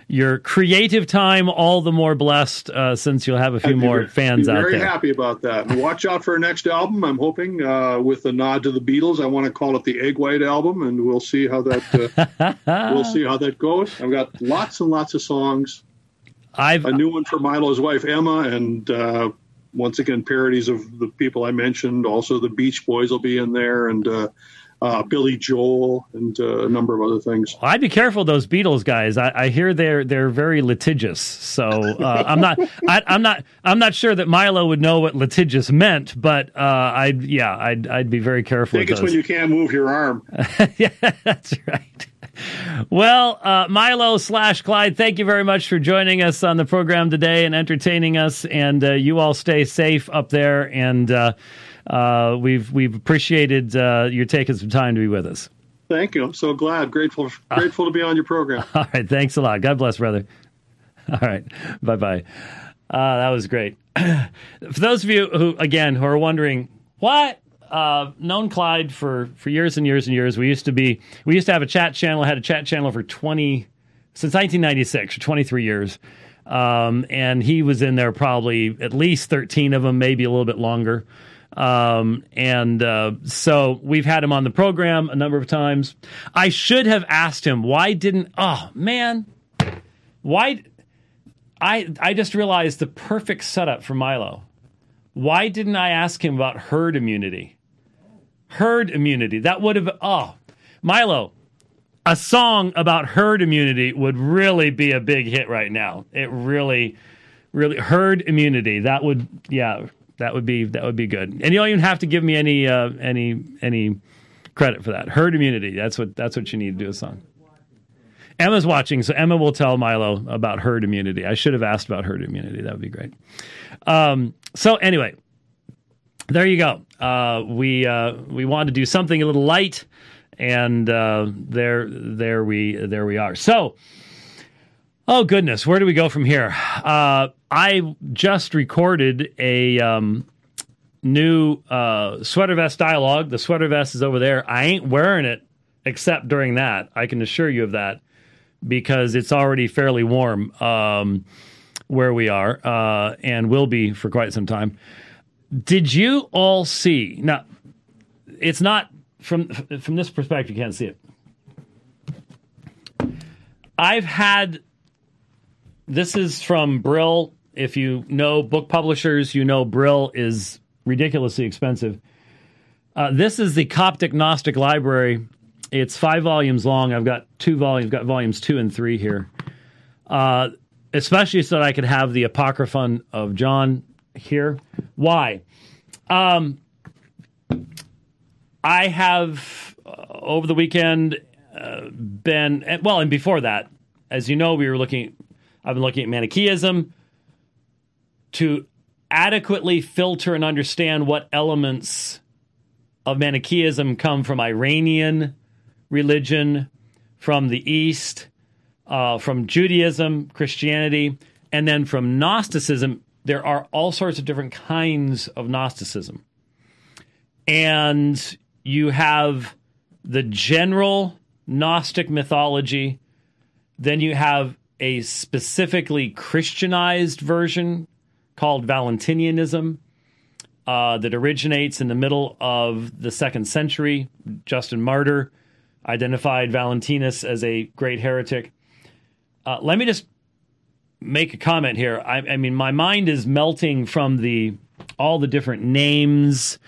your creative time all the more blessed uh, since you'll have a few more fans out there. Very happy about that. And watch out for our next album. I'm hoping uh, with a nod to the Beatles. I want to call it the Egg White album, and we'll see how that uh, we'll see how that goes. I've got lots and lots of songs. I've a new one for Mylo's wife Emma, and uh, once again parodies of the people I mentioned. Also, the Beach Boys will be in there, and uh, Billy Joel, and uh, a number of other things. I'd be careful those Beatles guys. I, I hear they're they're very litigious. So uh, I'm not I, am not I'm not sure that Mylo would know what litigious meant. But uh, I'd yeah I'd I'd be very careful. I think it's when you can't move your arm. yeah, that's right. Well, uh, Mylo slash Clyde, thank you very much for joining us on the program today and entertaining us. And uh, you all stay safe up there. And uh, we've we've appreciated uh, your taking some time to be with us. Thank you. I'm so glad, grateful, grateful to be on your program. All right, thanks a lot. God bless, brother. All right, bye bye. Uh, that was great. for those of you who, again, who are wondering what uh, known Clyde for for years and years and years. We used to be we used to have a chat channel. Had a chat channel for twenty since 1996 or 23 years, um, and he was in there probably at least 13 of them, maybe a little bit longer. Um, and uh, so we've had him on the program a number of times. I should have asked him why didn't. Oh man, why? I I just realized the perfect setup for Mylo. Why didn't I ask him about herd immunity? Herd immunity. That would have. Oh, Mylo. A song about herd immunity would really be a big hit right now. It really, really herd immunity. That would, yeah, that would be that would be good. And you don't even have to give me any uh, any any credit for that. Herd immunity. That's what that's what you need to do a song. Emma's watching, so Emma will tell Mylo about herd immunity. I should have asked about herd immunity. That would be great. Um, so anyway, there you go. Uh, we uh, we wanted to do something a little light, and uh, there there we there we are. So. Oh goodness, where do we go from here? Uh, I just recorded a um, new uh, sweater vest dialogue. The sweater vest is over there. I ain't wearing it except during that. I can assure you of that because it's already fairly warm um, where we are uh, and will be for quite some time. Did you all see? Now, it's not from from this perspective. You can't see it. I've had this is from Brill. If you know book publishers, you know Brill is ridiculously expensive. Uh, this is the Coptic Gnostic Library. It's five volumes long. I've got two volumes, got volumes two and three here. Uh, especially so that I could have the Apocryphon of John here. Why? Um, I have uh, over the weekend uh, been well, and before that, as you know, we were looking I've been looking at Manichaeism to adequately filter and understand what elements of Manichaeism come from Iranian religion, from the East, uh, from Judaism, Christianity, and then from Gnosticism. There are all sorts of different kinds of Gnosticism. And you have the general Gnostic mythology, then you have a specifically Christianized version called Valentinianism uh, that originates in the middle of the second century. Justin Martyr identified Valentinus as a great heretic. Uh, let me just make a comment here. I, I, mean, my mind is melting from the all the different names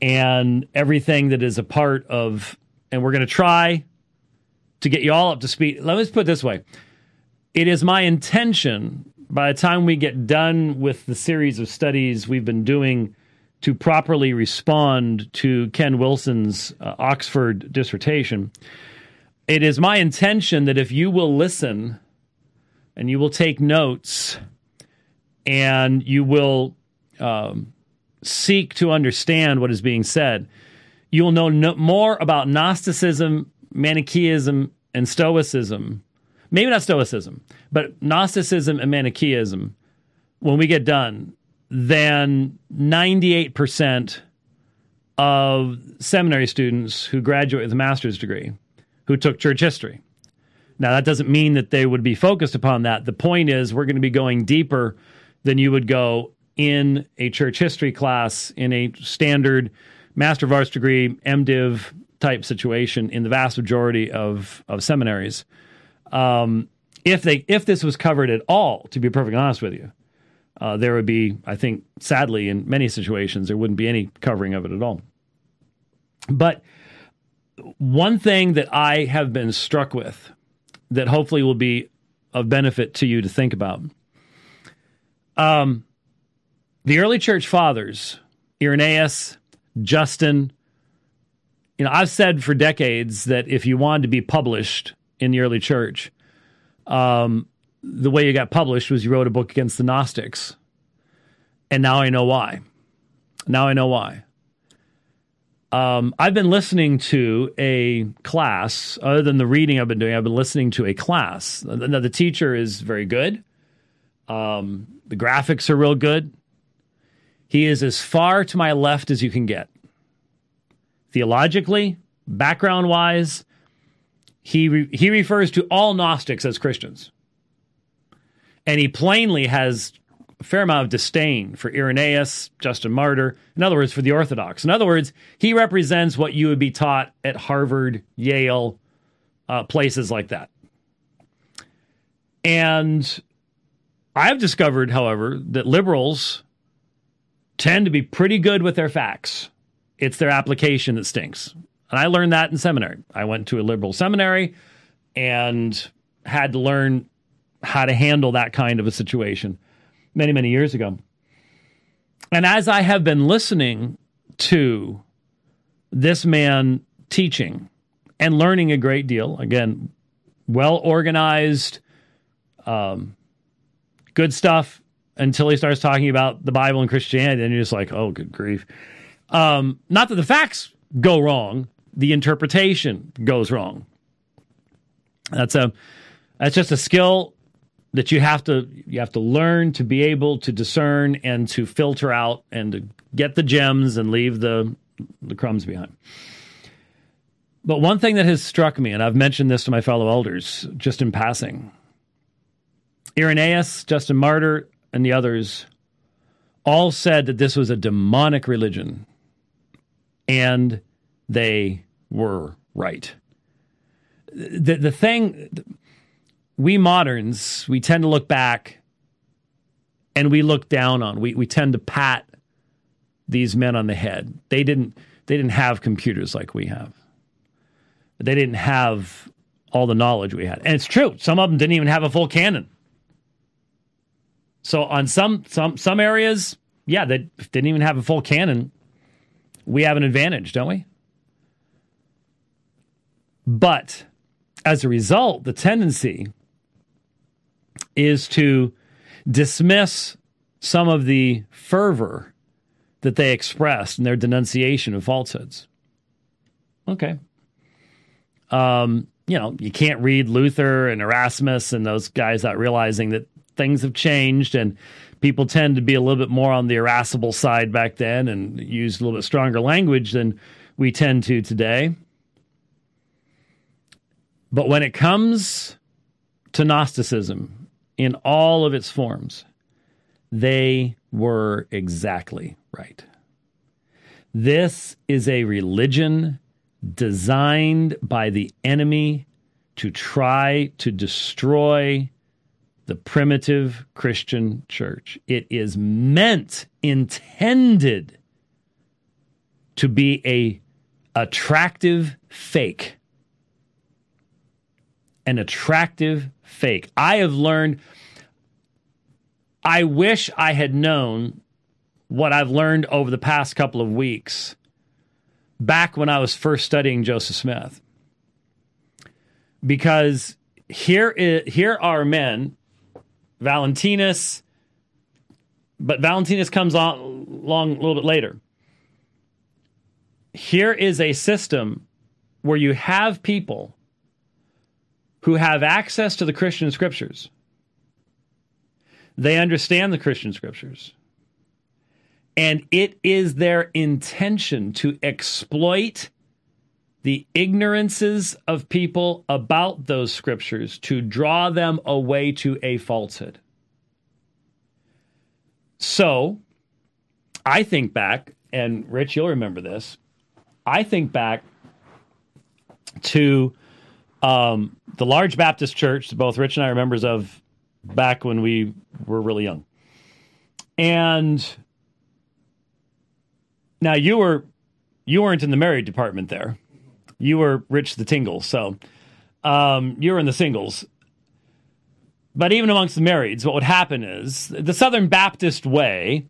and everything that is a part of, and we're going to try to get you all up to speed. Let me put it this way it is my intention by the time we get done with the series of studies we've been doing to properly respond to Ken Wilson's uh, Oxford dissertation, it is my intention that if you will listen and you will take notes and you will um, seek to understand what is being said, you will know no- more about Gnosticism, Manichaeism, and Stoicism, maybe not Stoicism, but Gnosticism and Manichaeism, when we get done, than 98% of seminary students who graduate with a master's degree who took church history. Now, that doesn't mean that they would be focused upon that. The point is, we're going to be going deeper than you would go in a church history class in a standard Master of Arts degree, MDiv type situation in the vast majority of, of seminaries. Um, if they if this was covered at all, to be perfectly honest with you, uh, there would be, I think, sadly, in many situations, there wouldn't be any covering of it at all. But one thing that I have been struck with that hopefully will be of benefit to you to think about. Um, the early church fathers, Irenaeus, Justin, you know, I've said for decades that if you wanted to be published in the early church, um, the way you got published was you wrote a book against the Gnostics. And now I know why. Now I know why. Um, I've been listening to a class, other than the reading I've been doing, I've been listening to a class. Now, the teacher is very good. Um, the graphics are real good. He is as far to my left as you can get. Theologically, background wise, he, re- he refers to all Gnostics as Christians. And he plainly has a fair amount of disdain for Irenaeus, Justin Martyr, in other words, for the Orthodox. In other words, he represents what you would be taught at Harvard, Yale, uh, places like that. And I've discovered, however, that liberals tend to be pretty good with their facts. It's their application that stinks. And I learned that in seminary. I went to a liberal seminary and had to learn how to handle that kind of a situation many, many years ago. And as I have been listening to this man teaching and learning a great deal, again, well organized, um, good stuff until he starts talking about the Bible and Christianity, and you're just like, oh, good grief. Um, not that the facts go wrong, the interpretation goes wrong. That's a that's just a skill that you have to you have to learn to be able to discern and to filter out and to get the gems and leave the the crumbs behind. But one thing that has struck me, and I've mentioned this to my fellow elders just in passing, Irenaeus, Justin Martyr, and the others all said that this was a demonic religion, and they were right. The the thing we moderns, we tend to look back and we look down on. We we tend to pat these men on the head. They didn't they didn't have computers like we have. They didn't have all the knowledge we had. And it's true, some of them didn't even have a full canon. So on some some some areas, yeah, they didn't even have a full canon. We have an advantage, don't we? But as a result, the tendency is to dismiss some of the fervor that they expressed in their denunciation of falsehoods. Okay. Um, you know, you can't read Luther and Erasmus and those guys without realizing that things have changed and people tend to be a little bit more on the irascible side back then and use a little bit stronger language than we tend to today. But when it comes to Gnosticism, in all of its forms, they were exactly right. This is a religion designed by the enemy to try to destroy the primitive Christian church. It is meant, intended to be a attractive fake. An attractive fake. I have learned, I wish I had known what I've learned over the past couple of weeks back when I was first studying Joseph Smith. Because here, is, here are men, Valentinus, but Valentinus comes on along a little bit later. Here is a system where you have people who have access to the Christian scriptures. They understand the Christian scriptures. And it is their intention to exploit the ignorances of people about those scriptures to draw them away to a falsehood. So, I think back, and Rich, you'll remember this. I think back to um, the large Baptist church both Rich and I are members of back when we were really young. And now you were you weren't in the married department there. You were Rich the Tingle, so um, you were in the singles. But even amongst the marrieds, what would happen is the Southern Baptist way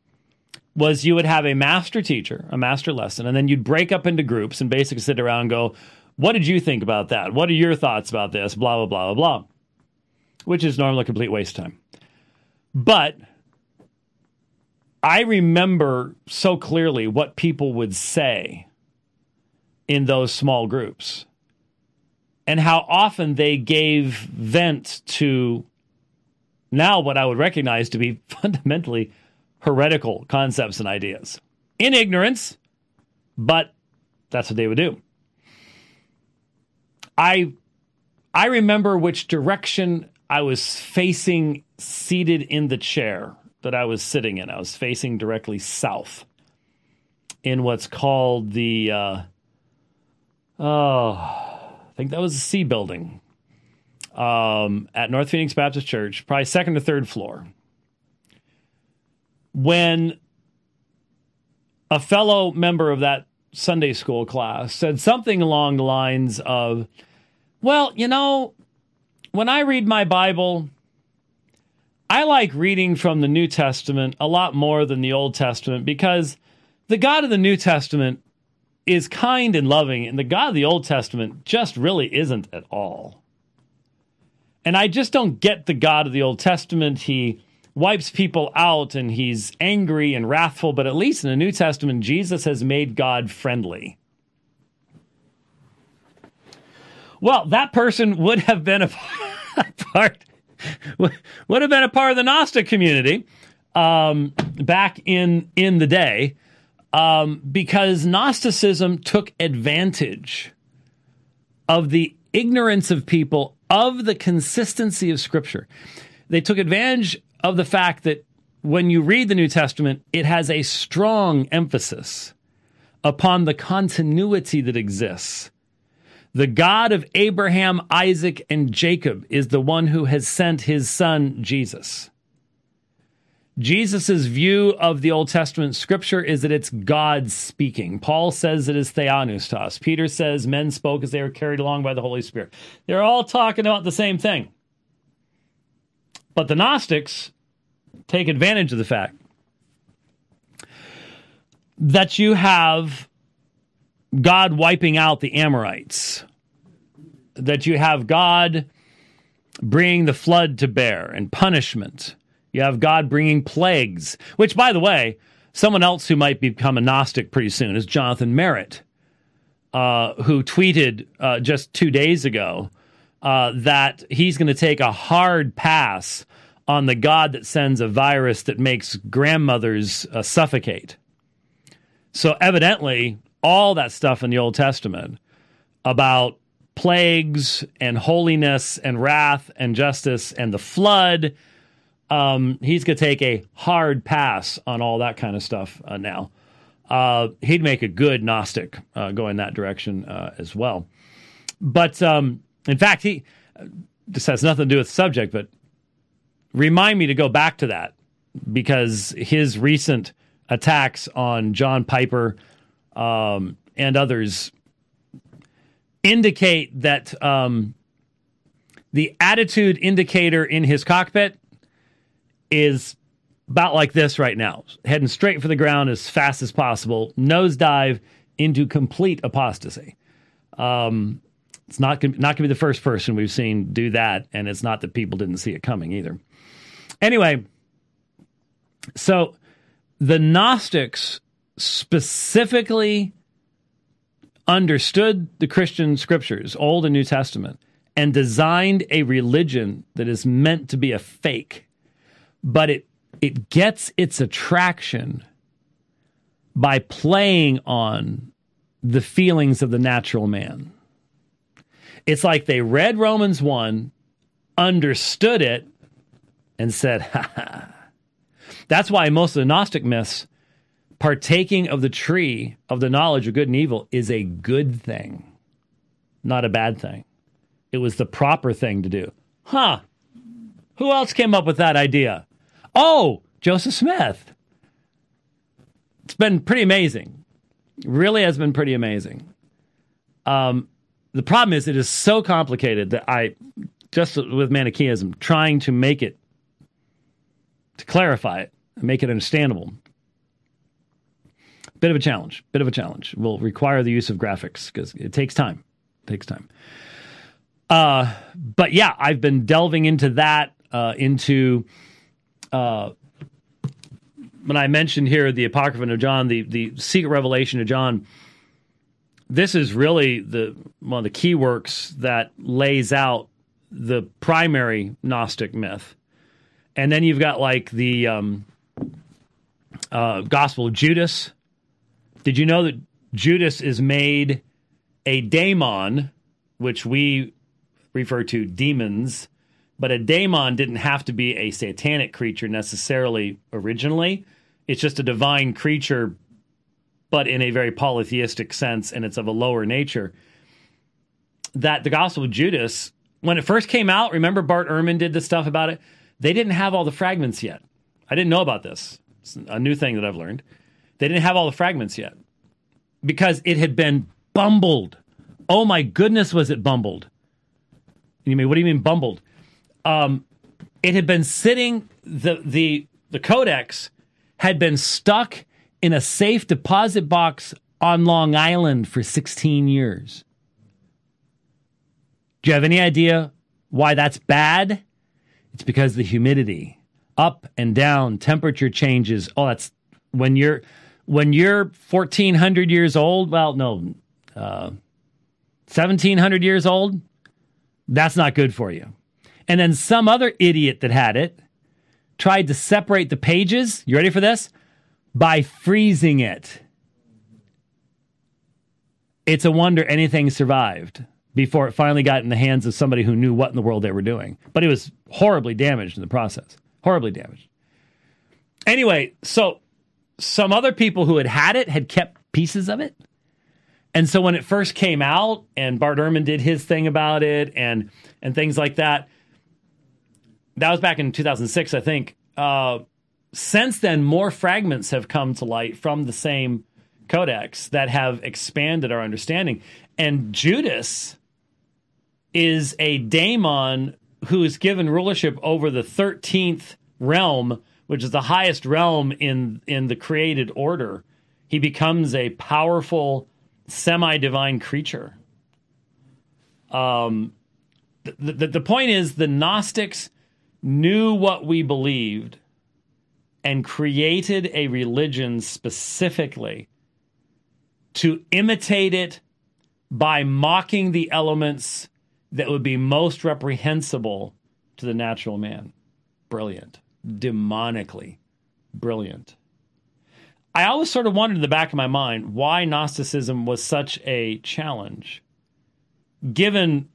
was you would have a master teacher, a master lesson, and then you'd break up into groups and basically sit around and go, What did you think about that? What are your thoughts about this? Blah, blah, blah, blah, blah. Which is normally a complete waste of time. But I remember so clearly what people would say in those small groups and how often they gave vent to now what I would recognize to be fundamentally heretical concepts and ideas in ignorance, but that's what they would do. I I remember which direction I was facing seated in the chair that I was sitting in. I was facing directly south in what's called the uh, oh, I think that was the C building um, at North Phoenix Baptist Church, probably second or third floor when a fellow member of that Sunday school class said something along the lines of, Well, you know, when I read my Bible, I like reading from the New Testament a lot more than the Old Testament because the God of the New Testament is kind and loving, and the God of the Old Testament just really isn't at all. And I just don't get the God of the Old Testament. He wipes people out and he's angry and wrathful, but at least in the New Testament, Jesus has made God friendly. Well, that person would have been a part would have been a part of the Gnostic community um, back in in the day, um, because Gnosticism took advantage of the ignorance of people of the consistency of Scripture. They took advantage of the fact that when you read the New Testament, it has a strong emphasis upon the continuity that exists. The God of Abraham, Isaac, and Jacob is the one who has sent his son, Jesus. Jesus' view of the Old Testament scripture is that it's God speaking. Paul says it is theopneustos. Peter says men spoke as they were carried along by the Holy Spirit. They're all talking about the same thing. But the Gnostics take advantage of the fact that you have God wiping out the Amorites, that you have God bringing the flood to bear and punishment. You have God bringing plagues, which, by the way, someone else who might become a Gnostic pretty soon is Jonathan Merritt, uh, who tweeted uh, just two days ago uh, that he's going to take a hard pass on the God that sends a virus that makes grandmothers uh, suffocate. So, evidently, all that stuff in the Old Testament about plagues and holiness and wrath and justice and the flood, um, he's going to take a hard pass on all that kind of stuff uh, now. Uh, he'd make a good Gnostic uh, going that direction uh, as well. But um, in fact, he this has nothing to do with the subject, but remind me to go back to that because his recent attacks on John Piper um, and others indicate that um, the attitude indicator in his cockpit is about like this right now, heading straight for the ground as fast as possible, nosedive into complete apostasy. Um, it's not gonna, not going to be the first person we've seen do that, and it's not that people didn't see it coming either. Anyway, so the Gnostics specifically understood the Christian scriptures, Old and New Testament, and designed a religion that is meant to be a fake, but it it gets its attraction by playing on the feelings of the natural man. It's like they read Romans 1, understood it, and said, ha ha. That's why most of the Gnostic myths, partaking of the tree of the knowledge of good and evil, is a good thing, not a bad thing. It was the proper thing to do. Huh. Who else came up with that idea? Oh, Joseph Smith. It's been pretty amazing. really has been pretty amazing. Um, the problem is it is so complicated that I just with Manichaeism trying to make it to clarify it make it understandable. Bit of a challenge. Bit of a challenge. Will require the use of graphics because it takes time. It takes time. Uh, but yeah, I've been delving into that, uh, into uh, when I mentioned here the Apocrypha of John, the the secret revelation of John. This is really the one of the key works that lays out the primary Gnostic myth, and then you've got like the um, uh, Gospel of Judas. Did you know that Judas is made a daemon, which we refer to demons, but a daemon didn't have to be a satanic creature necessarily originally. It's just a divine creature, but in a very polytheistic sense, and it's of a lower nature. That the Gospel of Judas, when it first came out, remember Bart Ehrman did the stuff about it? They didn't have all the fragments yet. I didn't know about this. It's a new thing that I've learned. They didn't have all the fragments yet because it had been bumbled. Oh my goodness, was it bumbled? And you mean, what do you mean bumbled? Um, it had been sitting the the the codex had been stuck in a safe deposit box on Long Island for 16 years. Do you have any idea why that's bad? It's because the humidity, up and down, temperature changes. Oh, that's when you're when you're 1400 years old. Well, no, uh, 1700 years old. That's not good for you. And then some other idiot that had it tried to separate the pages. You ready for this? By freezing it. It's a wonder anything survived before it finally got in the hands of somebody who knew what in the world they were doing. But it was horribly damaged in the process. Horribly damaged. Anyway, so some other people who had had it had kept pieces of it. And so when it first came out and Bart Ehrman did his thing about it and and things like that, that was back in 2006, I think. Uh, since then, more fragments have come to light from the same codex that have expanded our understanding. And Judas is a daemon who is given rulership over the 13th realm, which is the highest realm in, in the created order. He becomes a powerful semi divine creature. Um, the, the, the point is, the Gnostics knew what we believed and created a religion specifically to imitate it by mocking the elements that would be most reprehensible to the natural man. Brilliant. Demonically brilliant. I always sort of wondered in the back of my mind why Gnosticism was such a challenge, given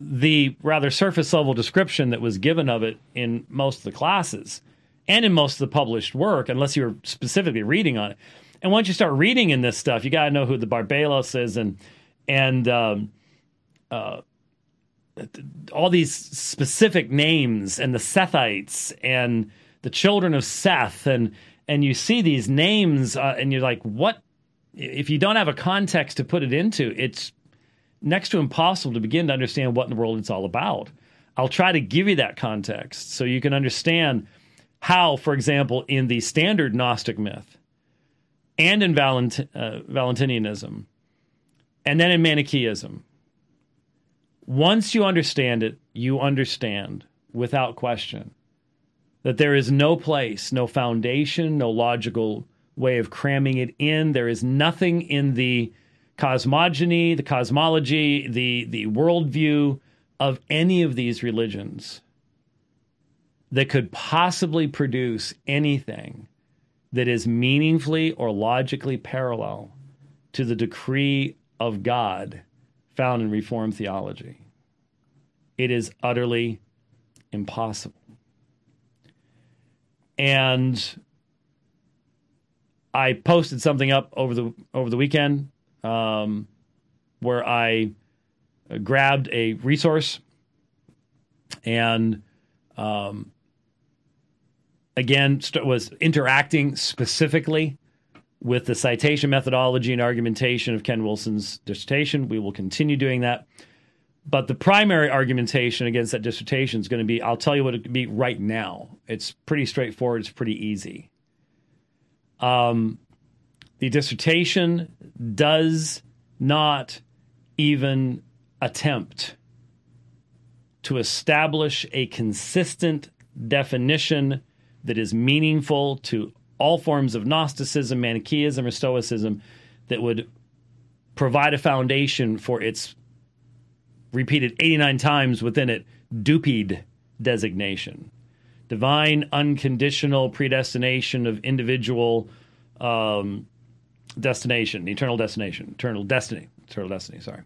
the rather surface level description that was given of it in most of the classes and in most of the published work, unless you were specifically reading on it. And once you start reading in this stuff, you got to know who the Barbalos is and and um, uh, all these specific names and the Sethites and the children of Seth and and you see these names uh, and you're like, what? If you don't have a context to put it into, it's next to impossible to begin to understand what in the world it's all about. I'll try to give you that context so you can understand how, for example, in the standard Gnostic myth and in Valent- uh, Valentinianism and then in Manichaeism, once you understand it, you understand without question that there is no place, no foundation, no logical way of cramming it in. There is nothing in the cosmogony, the cosmology, the the worldview of any of these religions that could possibly produce anything that is meaningfully or logically parallel to the decree of God found in Reformed theology. It is utterly impossible. And I posted something up over the over the weekend um, where I grabbed a resource and um, again st- was interacting specifically with the citation methodology and argumentation of Ken Wilson's dissertation. We will continue doing that. But the primary argumentation against that dissertation is going to be I'll tell you what it could be right now. It's pretty straightforward, it's pretty easy. Um, the dissertation does not even attempt to establish a consistent definition that is meaningful to all forms of Gnosticism, Manichaeism, or Stoicism that would provide a foundation for its repeated 89 times within it DUPED designation. Divine unconditional predestination of individual um, destination, eternal destination, eternal destiny, eternal destiny, sorry.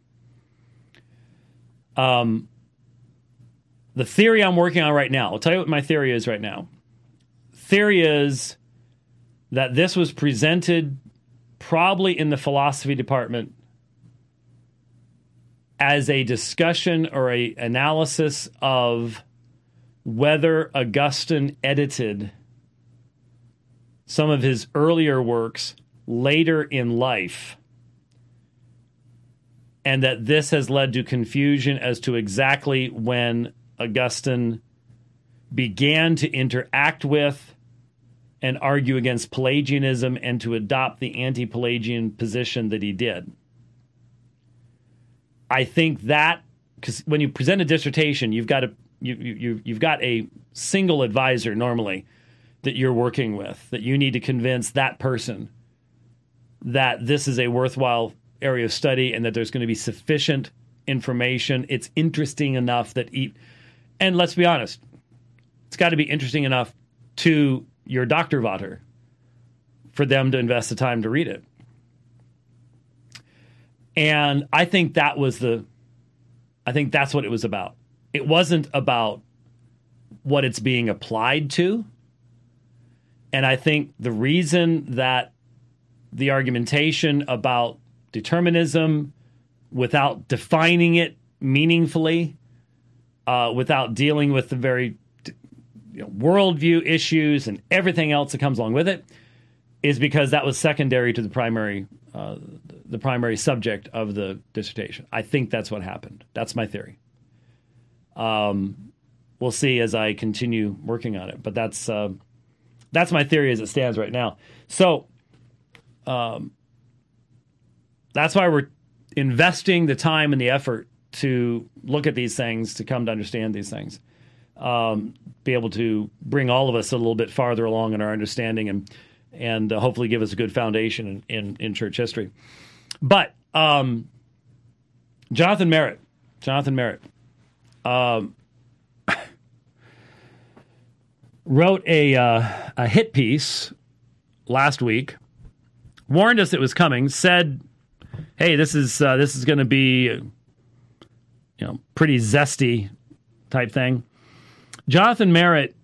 Um, the theory I'm working on right now, I'll tell you what my theory is right now. Theory is that this was presented probably in the philosophy department as a discussion or a analysis of whether Augustine edited some of his earlier works later in life and that this has led to confusion as to exactly when Augustine began to interact with and argue against Pelagianism and to adopt the anti Pelagian position that he did. I think that because when you present a dissertation, you've got a you, you you've got a single advisor normally that you're working with that you need to convince that person that this is a worthwhile area of study and that there's going to be sufficient information. It's interesting enough that eat and let's be honest, it's got to be interesting enough to your doctor vater for them to invest the time to read it. And I think that was the I think that's what it was about. It wasn't about what it's being applied to. And I think the reason that the argumentation about determinism without defining it meaningfully, uh, without dealing with the very you know, worldview issues and everything else that comes along with it, is because that was secondary to the primary uh, the primary subject of the dissertation. I think that's what happened. That's my theory. Um, we'll see as I continue working on it, but that's uh, that's my theory as it stands right now. So, um, that's why we're investing the time and the effort to look at these things, to come to understand these things, um, be able to bring all of us a little bit farther along in our understanding and and uh, hopefully give us a good foundation in, in, in church history. But um, Jonathan Merritt, Jonathan Merritt, um, wrote a uh, a hit piece last week, warned us it was coming, said, "Hey, this is uh, this is going to be, you know, pretty zesty type thing." Jonathan Merritt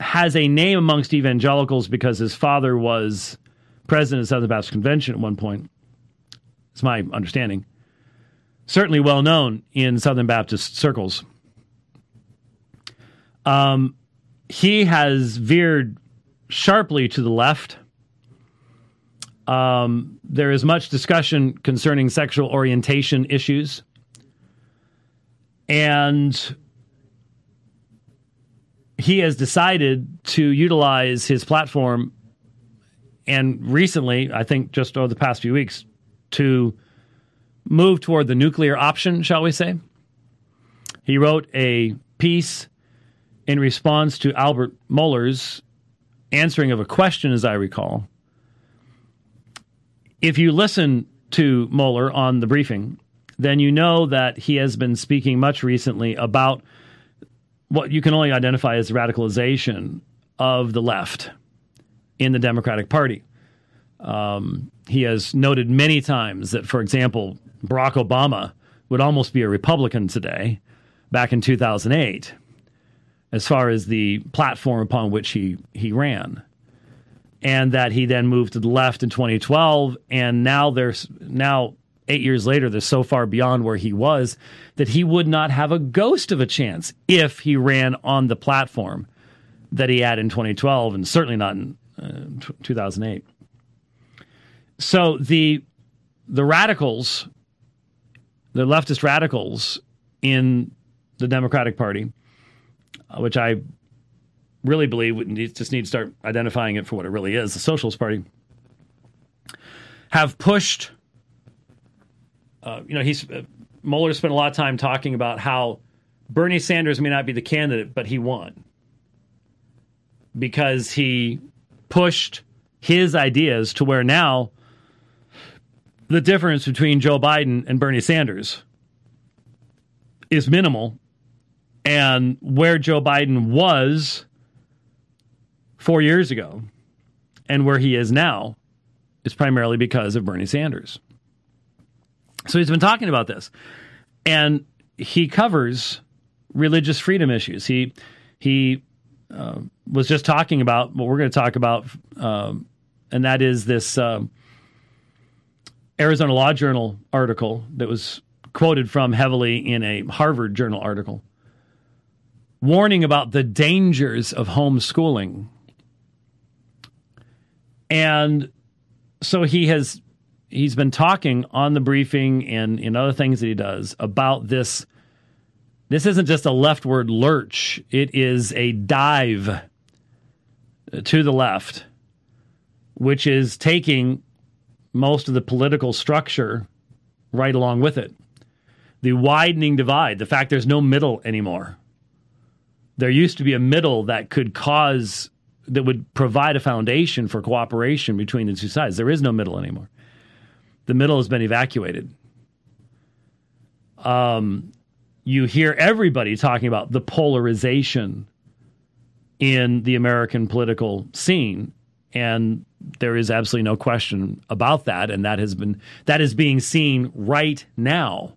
has a name amongst evangelicals because his father was president of the Southern Baptist Convention at one point. It's my understanding. Certainly well known in Southern Baptist circles. Um, he has veered sharply to the left. Um, there is much discussion concerning sexual orientation issues. And he has decided to utilize his platform and recently, I think just over the past few weeks, to move toward the nuclear option, shall we say. He wrote a piece in response to Albert Mohler's answering of a question, as I recall. If you listen to Mohler on the briefing, then you know that he has been speaking much recently about what you can only identify as radicalization of the left in the Democratic Party. Um, he has noted many times that, for example, Barack Obama would almost be a Republican today, back in 2008, as far as the platform upon which he, he ran. And that he then moved to the left in 2012, and now there's now eight years later, they're so far beyond where he was that he would not have a ghost of a chance if he ran on the platform that he had in 2012, and certainly not in uh, 2008. So the the radicals, the leftist radicals in the Democratic Party, uh, which I really believe just need to start identifying it for what it really is, the Socialist Party, have pushed uh, you know, he's uh, Mohler spent a lot of time talking about how Bernie Sanders may not be the candidate, but he won because he pushed his ideas to where now the difference between Joe Biden and Bernie Sanders is minimal. And where Joe Biden was four years ago and where he is now is primarily because of Bernie Sanders. So he's been talking about this, and he covers religious freedom issues. He he uh, was just talking about what we're going to talk about, um, and that is this uh, Arizona Law Journal article that was quoted from heavily in a Harvard Journal article, warning about the dangers of homeschooling. And so he has he's been talking on the briefing and in other things that he does about this. This isn't just a leftward lurch, it is a dive to the left, which is taking most of the political structure right along with it. The widening divide, the fact there's no middle anymore. There used to be a middle that could cause, that would provide a foundation for cooperation between the two sides. There is no middle anymore the middle has been evacuated. Um, you hear everybody talking about the polarization in the American political scene, and there is absolutely no question about that. And that has been that is being seen right now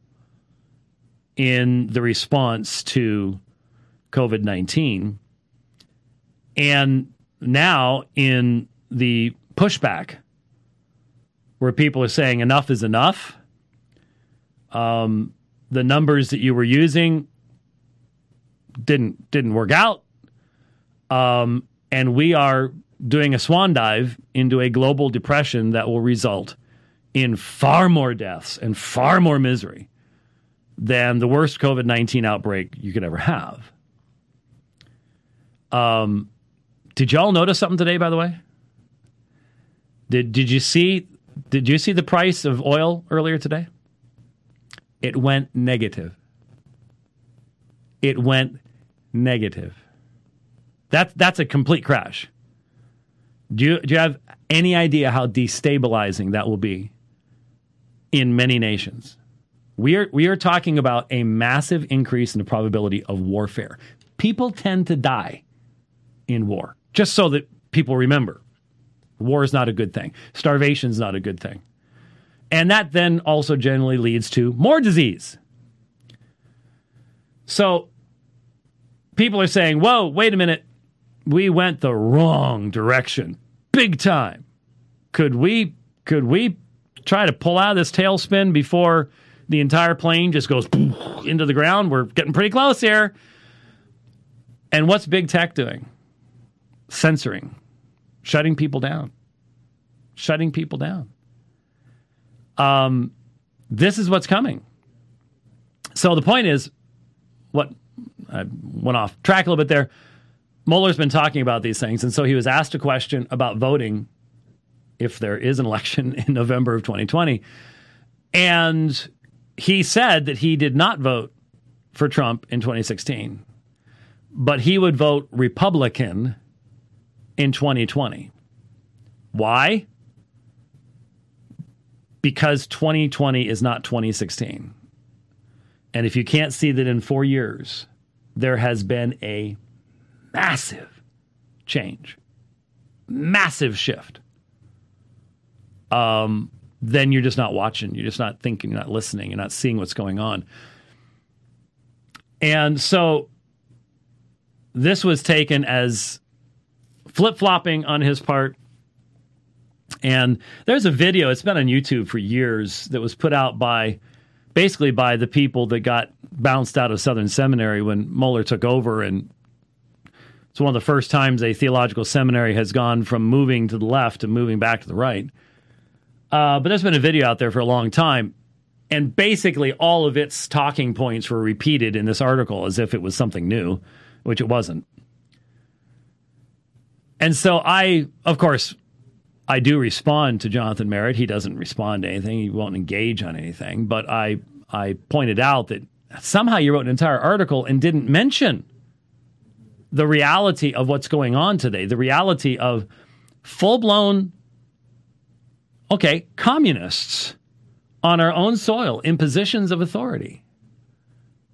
in the response to COVID nineteen, and now in the pushback where people are saying enough is enough. Um, the numbers that you were using didn't didn't work out, um, and we are doing a swan dive into a global depression that will result in far more deaths and far more misery than the worst COVID nineteen outbreak you could ever have. Um, did y'all notice something today? By the way, did did you see did you see the price of oil earlier today? It went negative. It went negative. That's that's a complete crash. Do you, do you have any idea how destabilizing that will be in many nations? We are we are talking about a massive increase in the probability of warfare. People tend to die in war, just so that people remember. War is not a good thing. Starvation is not a good thing. And that then also generally leads to more disease. So people are saying, whoa, wait a minute. We went the wrong direction, big time. Could we could we try to pull out of this tailspin before the entire plane just goes into the ground? We're getting pretty close here. And what's big tech doing? Censoring shutting people down, shutting people down. Um, this is what's coming. So the point is, what I went off track a little bit there. Mohler's been talking about these things, and so he was asked a question about voting if there is an election in November of 2020, and he said that he did not vote for Trump in 2016, but he would vote Republican in 2020. Why? Because 2020 is not 2016. And if you can't see that in four years, there has been a massive change, massive shift, um, then you're just not watching. You're just not thinking, you're not listening, you're not seeing what's going on. And so this was taken as flip flopping on his part. And there's a video, it's been on YouTube for years, that was put out by basically by the people that got bounced out of Southern Seminary when Mohler took over. And it's one of the first times a theological seminary has gone from moving to the left to moving back to the right. Uh, but there's been a video out there for a long time. And basically, all of its talking points were repeated in this article as if it was something new, which it wasn't. And so I, of course, I do respond to Jonathan Merritt. He doesn't respond to anything. He won't engage on anything. But I, I pointed out that somehow you wrote an entire article and didn't mention the reality of what's going on today, the reality of full blown, okay, communists on our own soil in positions of authority.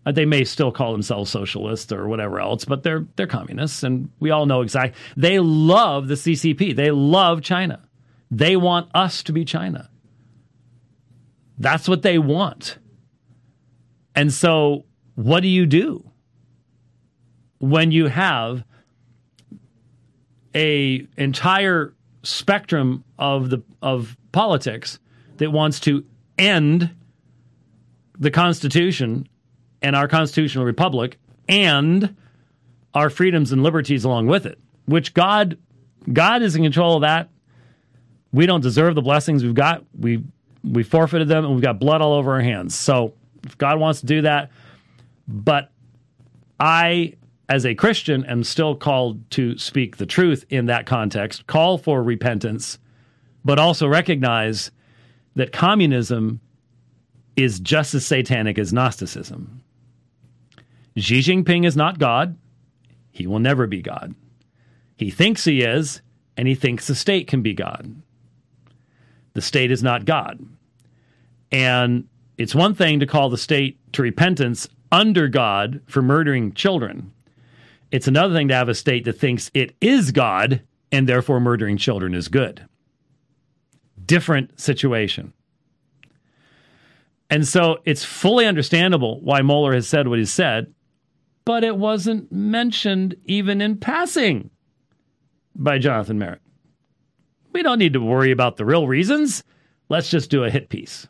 Uh, they may still call themselves socialists or whatever else, but they're they're communists, and we all know exactly. They love the CCP. They love China. They want us to be China. That's what they want. And so, what do you do when you have a entire spectrum of the of politics that wants to end the Constitution and our constitutional republic and our freedoms and liberties along with it, which God God is in control of that. We don't deserve the blessings we've got. We we forfeited them and we've got blood all over our hands. So if God wants to do that, but I as a Christian am still called to speak the truth in that context, call for repentance, but also recognize that communism is just as satanic as Gnosticism. Xi Jinping is not God. He will never be God. He thinks he is, and he thinks the state can be God. The state is not God. And it's one thing to call the state to repentance under God for murdering children. It's another thing to have a state that thinks it is God and therefore murdering children is good. Different situation. And so it's fully understandable why Mohler has said what he's said, but it wasn't mentioned even in passing by Jonathan Merritt. We don't need to worry about the real reasons. Let's just do a hit piece.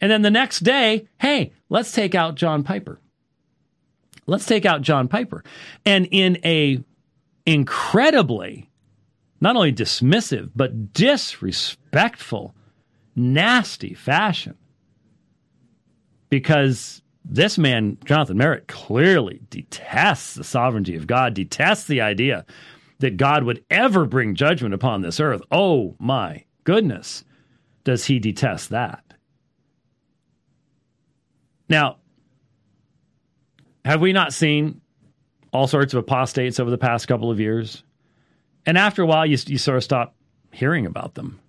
And then the next day, hey, let's take out John Piper. Let's take out John Piper. And in a incredibly not only dismissive but disrespectful, nasty fashion because this man, Jonathan Merritt, clearly detests the sovereignty of God, detests the idea that God would ever bring judgment upon this earth. Oh my goodness, does he detest that? Now, have we not seen all sorts of apostates over the past couple of years? And after a while, you, you sort of stop hearing about them.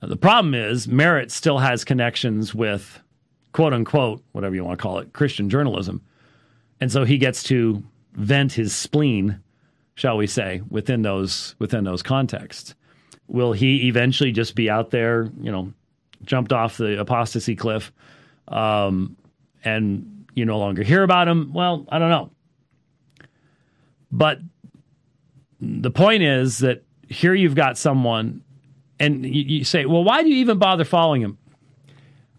Now, the problem is, Merritt still has connections with quote unquote, whatever you want to call it, Christian journalism. And so he gets to vent his spleen, shall we say, within those within those contexts. Will he eventually just be out there, you know, jumped off the apostasy cliff, um, and you no longer hear about him? Well, I don't know. But the point is that here you've got someone, and you, you say, well, why do you even bother following him?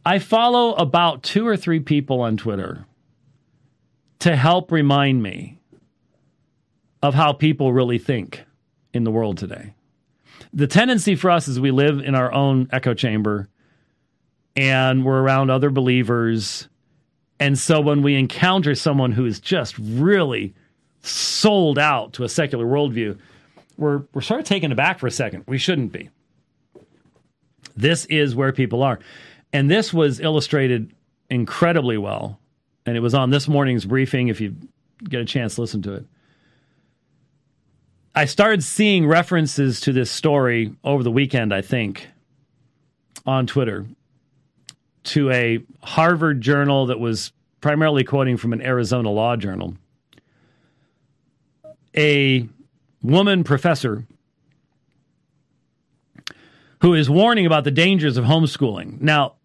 I follow about two or three people on Twitter to help remind me of how people really think in the world today. The tendency for us is we live in our own echo chamber and we're around other believers. And so when we encounter someone who is just really sold out to a secular worldview, we're, we're sort of taken aback for a second. We shouldn't be. This is where people are. And this was illustrated incredibly well. And it was on this morning's briefing, if you get a chance to listen to it. I started seeing references to this story over the weekend, I think, on Twitter to a Harvard journal that was primarily quoting from an Arizona law journal. A woman professor who is warning about the dangers of homeschooling. Now,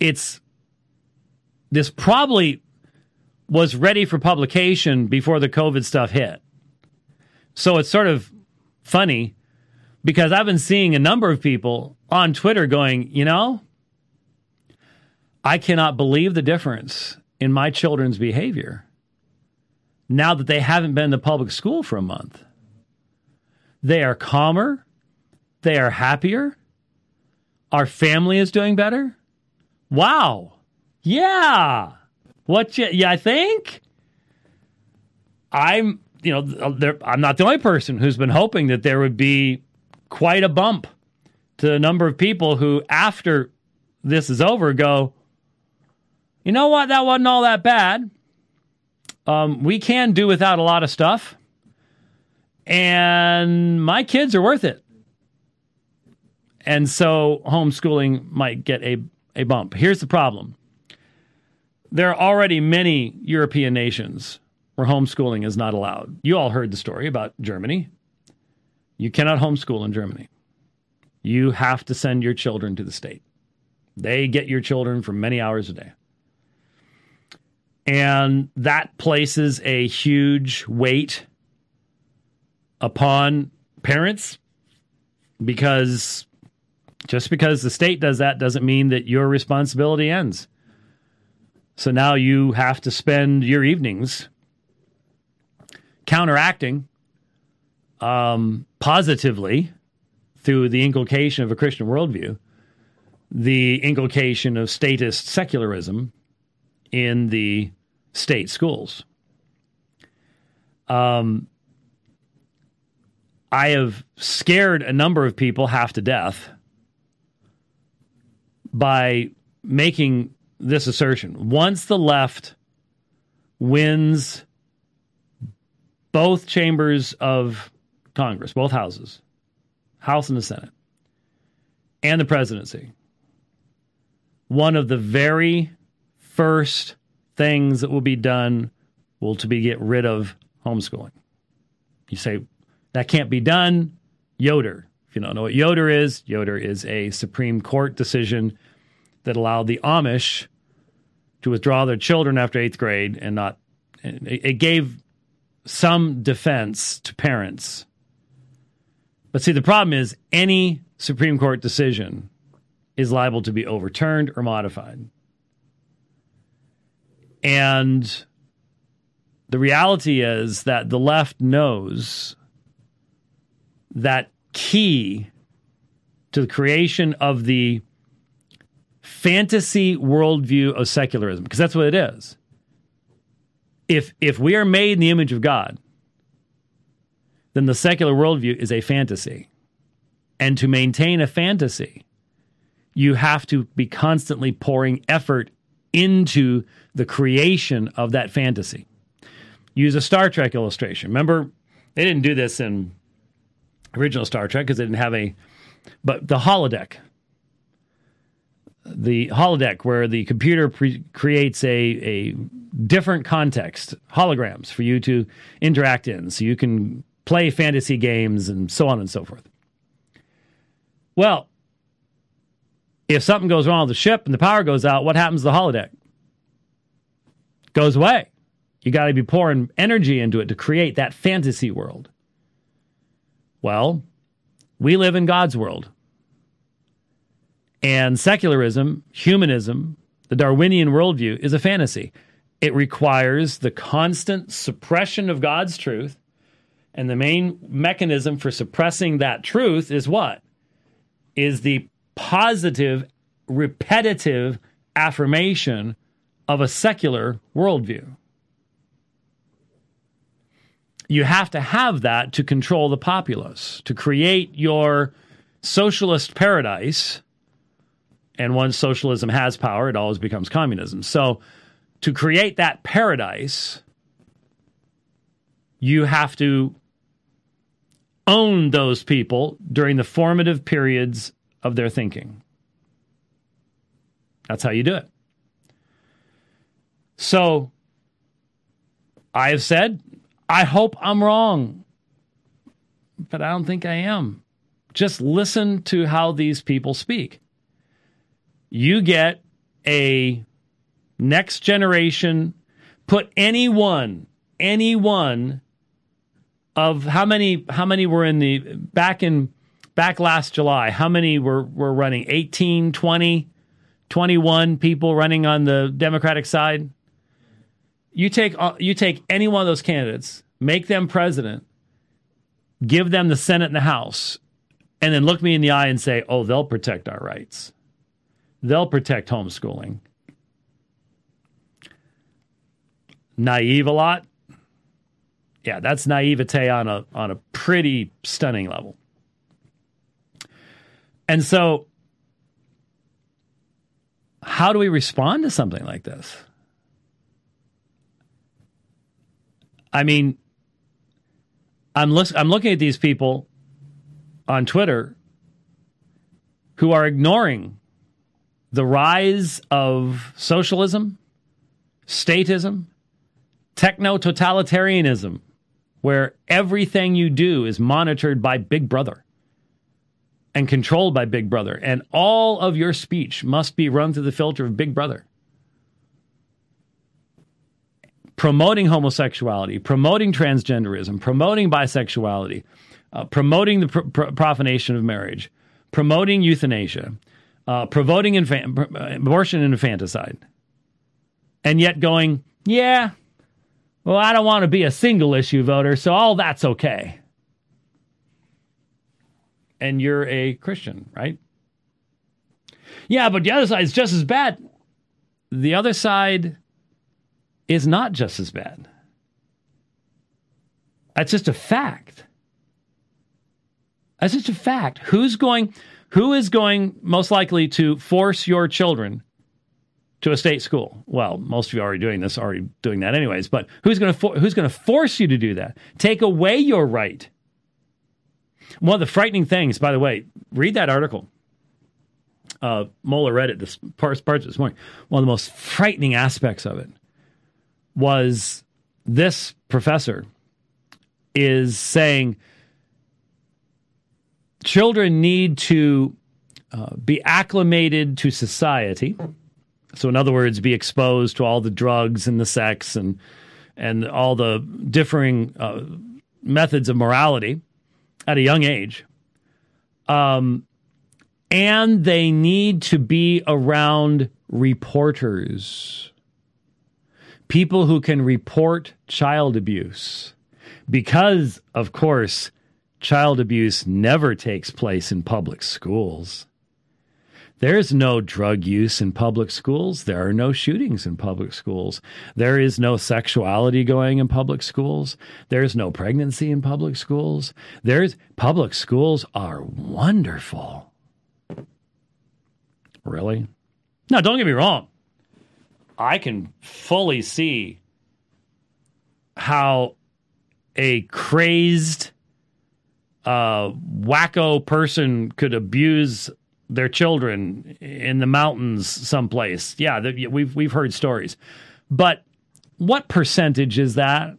it's this probably was ready for publication before the COVID stuff hit. So it's sort of funny because I've been seeing a number of people on Twitter going, you know, I cannot believe the difference in my children's behavior now that they haven't been to public school for a month. They are calmer, they are happier, our family is doing better. Wow. Yeah. What you, yeah, I think I'm, you know, I'm not the only person who's been hoping that there would be quite a bump to the number of people who, after this is over, go, you know what? That wasn't all that bad. Um, we can do without a lot of stuff. And my kids are worth it. And so homeschooling might get a, a bump. Here's the problem there are already many European nations where homeschooling is not allowed. You all heard the story about Germany. You cannot homeschool in Germany. You have to send your children to the state. They get your children for many hours a day. And that places a huge weight upon parents because just because the state does that doesn't mean that your responsibility ends. So now you have to spend your evenings counteracting um, positively through the inculcation of a Christian worldview, the inculcation of statist secularism in the state schools. Um, I have scared a number of people half to death by making this assertion. Once the left wins both chambers of Congress, both houses, House and the Senate, and the presidency, one of the very first things that will be done will to be get rid of homeschooling. You say that can't be done. Yoder. If you don't know what Yoder is, Yoder is a Supreme Court decision that allowed the Amish to withdraw their children after eighth grade and not. It gave some defense to parents. But see, the problem is any Supreme Court decision is liable to be overturned or modified. And the reality is that the left knows that key to the creation of the fantasy worldview of secularism, because that's what it is. If, if we are made in the image of God, then the secular worldview is a fantasy. And to maintain a fantasy, you have to be constantly pouring effort into the creation of that fantasy. Use a Star Trek illustration. Remember, they didn't do this in original Star Trek because they didn't have a, but the holodeck. The holodeck, where the computer pre- creates a, a different context, holograms for you to interact in, so you can play fantasy games and so on and so forth. Well, if something goes wrong with the ship and the power goes out, what happens to the holodeck? Goes away. You got to be pouring energy into it to create that fantasy world. Well, we live in God's world. And secularism, humanism, the Darwinian worldview is a fantasy. It requires the constant suppression of God's truth. And the main mechanism for suppressing that truth is what? Is the positive, repetitive affirmation of a secular worldview you have to have that to control the populace, to create your socialist paradise. And once socialism has power, it always becomes communism. So, to create that paradise, you have to own those people during the formative periods of their thinking. That's how you do it. So I have said, I hope I'm wrong, but I don't think I am. Just listen to how these people speak. You get a next generation, put anyone, anyone of how many how many were in the back in back last July, how many were were running 18, 20, 21 people running on the Democratic side? You take uh, you take any one of those candidates, make them president, give them the Senate and the House, and then look me in the eye and say, "Oh, they'll protect our rights. They'll protect homeschooling." Naive a lot. Yeah, that's naivete on a on a pretty stunning level. And so how do we respond to something like this? I mean, I'm I'm looking at these people on Twitter who are ignoring the rise of socialism, statism, techno totalitarianism, where everything you do is monitored by Big Brother and controlled by Big Brother, and all of your speech must be run through the filter of Big Brother promoting homosexuality, promoting transgenderism, promoting bisexuality, uh, promoting the pr- pr- profanation of marriage, promoting euthanasia, uh, promoting infa- abortion and infanticide, and yet going, yeah, well, I don't want to be a single issue voter, so all that's okay. And you're a Christian, right? Yeah, but the other side is just as bad. The other side is not just as bad. That's just a fact. That's just a fact. Who's going who is going most likely to force your children to a state school? Well, most of you are already doing this, already doing that anyways, but who's going to who's going to force you to do that? Take away your right. One of the frightening things, by the way, read that article. Uh, Mohler read it this parts parts this morning. One of the most frightening aspects of it was this professor is saying children need to uh, be acclimated to society. So, in other words, be exposed to all the drugs and the sex and and all the differing uh, methods of morality at a young age. Um, and they need to be around reporters people who can report child abuse. Because, of course, child abuse never takes place in public schools. There's no drug use in public schools. There are no shootings in public schools. There is no sexuality going in public schools. There's no pregnancy in public schools. There's public schools are wonderful. Really? Now, don't get me wrong. I can fully see how a crazed, uh, wacko person could abuse their children in the mountains someplace. Yeah, we've we've heard stories, but what percentage is that?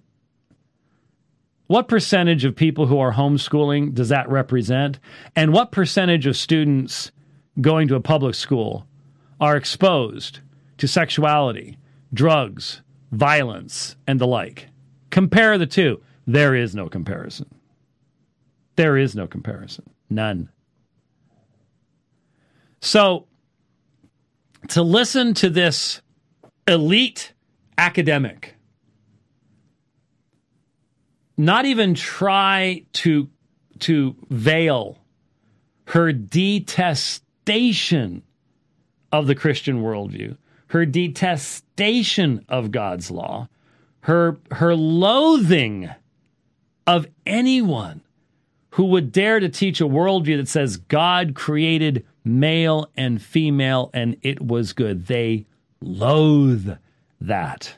What percentage of people who are homeschooling does that represent? And what percentage of students going to a public school are exposed to sexuality, drugs, violence, and the like. Compare the two. There is no comparison. There is no comparison. None. So, to listen to this elite academic not even try to to veil her detestation of the Christian worldview, her detestation of God's law, her, her loathing of anyone who would dare to teach a worldview that says God created male and female and it was good. They loathe that.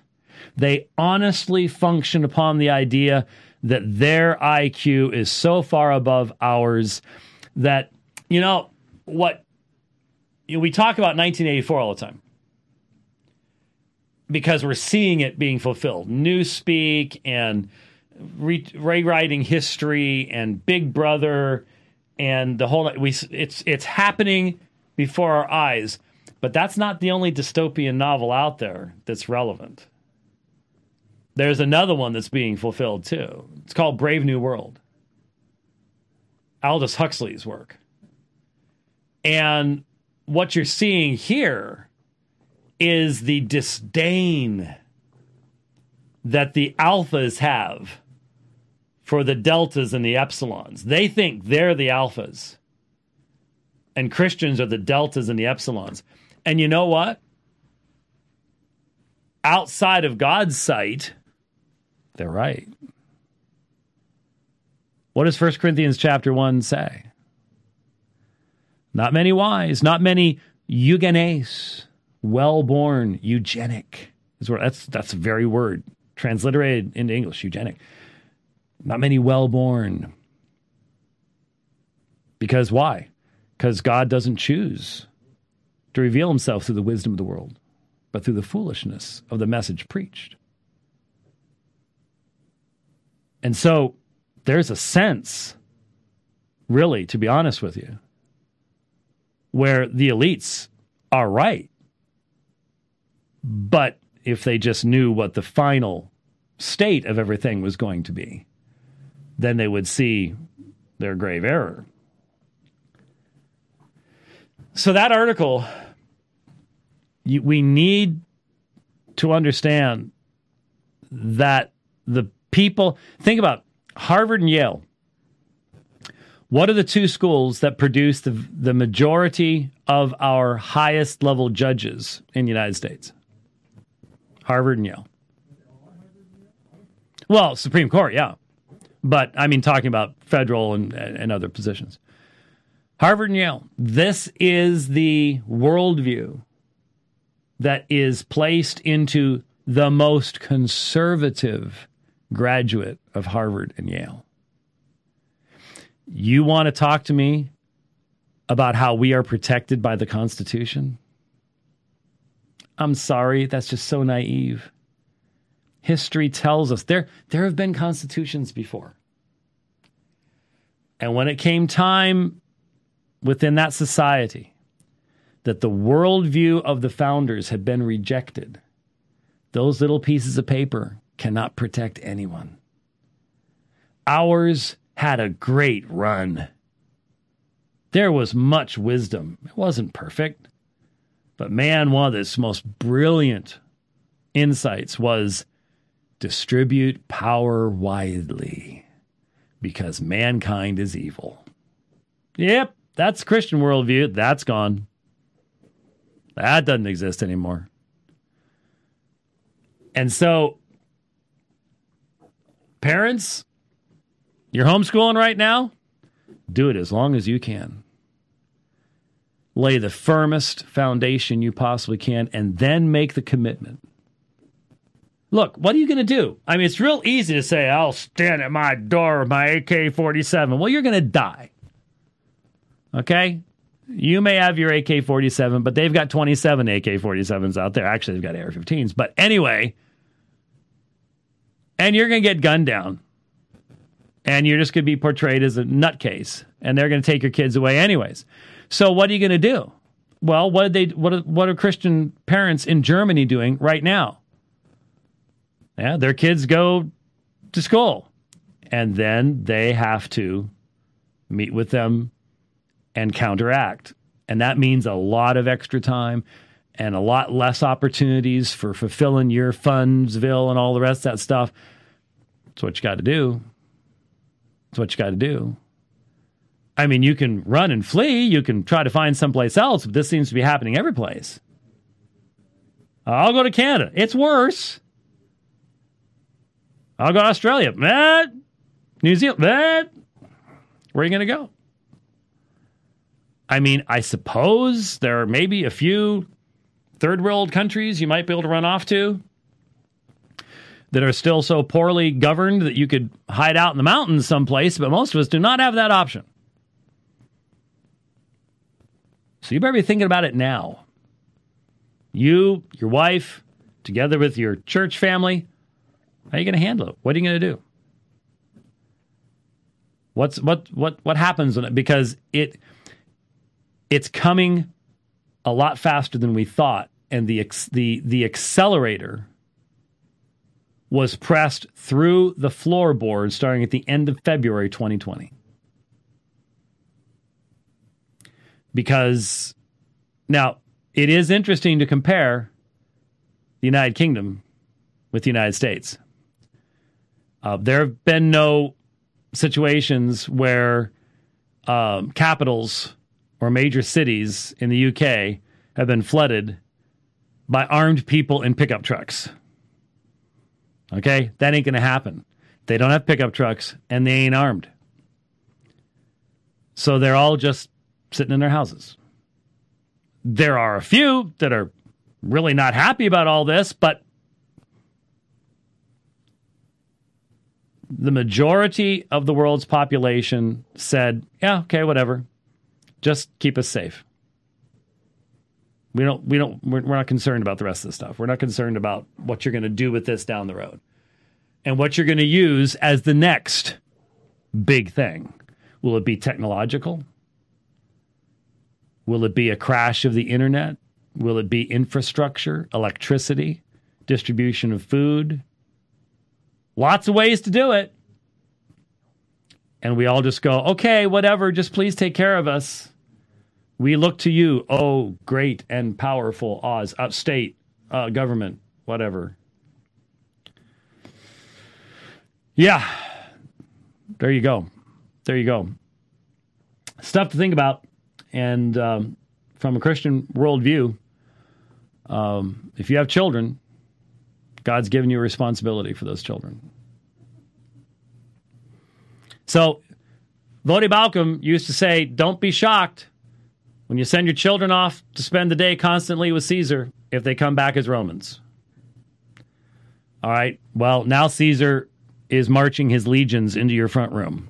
They honestly function upon the idea that their IQ is so far above ours that, you know, what you know, we talk about 1984 all the time because we're seeing it being fulfilled. Newspeak and re- rewriting history and Big Brother and the whole we it's it's happening before our eyes. But that's not the only dystopian novel out there that's relevant. There's another one that's being fulfilled too. It's called Brave New World. Aldous Huxley's work. And what you're seeing here is the disdain that the alphas have for the deltas and the epsilons. They think they're the alphas, and Christians are the deltas and the epsilons. And you know what? Outside of God's sight, they're right. What does 1 Corinthians chapter 1 say? Not many wise, not many eugenes, well born, eugenic. That's, that's the very word transliterated into English, eugenic. Not many well born. Because why? Because God doesn't choose to reveal himself through the wisdom of the world, but through the foolishness of the message preached. And so there's a sense, really, to be honest with you, where the elites are right. But if they just knew what the final state of everything was going to be, then they would see their grave error. So that article, you, we need to understand that the people think about Harvard and Yale. What are the two schools that produce the, the majority of our highest level judges in the United States? Harvard and Yale. Well, Supreme Court, yeah. But I mean, talking about federal and, and other positions. Harvard and Yale. This is the worldview that is placed into the most conservative graduate of Harvard and Yale. You want to talk to me about how we are protected by the Constitution? I'm sorry, that's just so naive. History tells us there, there have been constitutions before. And when it came time within that society that the worldview of the founders had been rejected, those little pieces of paper cannot protect anyone. Ours had a great run. There was much wisdom. It wasn't perfect. But man, one of his most brilliant insights was distribute power widely because mankind is evil. Yep, that's Christian worldview. That's gone. That doesn't exist anymore. And so Parents, you're homeschooling right now? Do it as long as you can. Lay the firmest foundation you possibly can and then make the commitment. Look, what are you going to do? I mean, it's real easy to say, I'll stand at my door with my AK 47. Well, you're going to die. Okay? You may have your AK 47, but they've got 27 AK 47s out there. Actually, they've got AR 15s. But anyway, and you're going to get gunned down. And you're just going to be portrayed as a nutcase, and they're going to take your kids away anyways. So what are you going to do? Well, what are they? What are, what are Christian parents in Germany doing right now? Yeah, their kids go to school, and then they have to meet with them and counteract, and that means a lot of extra time and a lot less opportunities for fulfilling your fundsville and all the rest of that stuff that's what you got to do. That's what you got to do. I mean, you can run and flee. You can try to find someplace else, but this seems to be happening every place. I'll go to Canada. It's worse. I'll go to Australia. That. New Zealand. That. Where are you going to go? I mean, I suppose there are maybe a few third world countries you might be able to run off to that are still so poorly governed that you could hide out in the mountains someplace, but most of us do not have that option. You better be thinking about it now. You, your wife, together with your church family. How are you going to handle it? What are you going to do? What's what what what happens when it, because it it's coming a lot faster than we thought, and the the the accelerator was pressed through the floorboard starting at the end of February 2020. Because now it is interesting to compare the United Kingdom with the United States. Uh, there have been no situations where um, capitals or major cities in the UK have been flooded by armed people in pickup trucks. Okay, that ain't going to happen. They don't have pickup trucks and they ain't armed. So they're all just sitting in their houses. There are a few that are really not happy about all this, but the majority of the world's population said, yeah, okay, whatever. Just keep us safe. We don't, we don't, we're, we're not concerned about the rest of the stuff. We're not concerned about what you're going to do with this down the road and what you're going to use as the next big thing. Will it be technological? Will it be a crash of the internet? Will it be infrastructure, electricity, distribution of food? Lots of ways to do it. And we all just go, okay, whatever, just please take care of us. We look to you, oh, great and powerful Oz, upstate uh, government, whatever. Yeah, there you go. There you go. Stuff to think about. And um, from a Christian worldview, um, if you have children, God's given you a responsibility for those children. So, Voddie Baucham used to say, Don't be shocked when you send your children off to spend the day constantly with Caesar if they come back as Romans. All right. Well, now Caesar is marching his legions into your front room.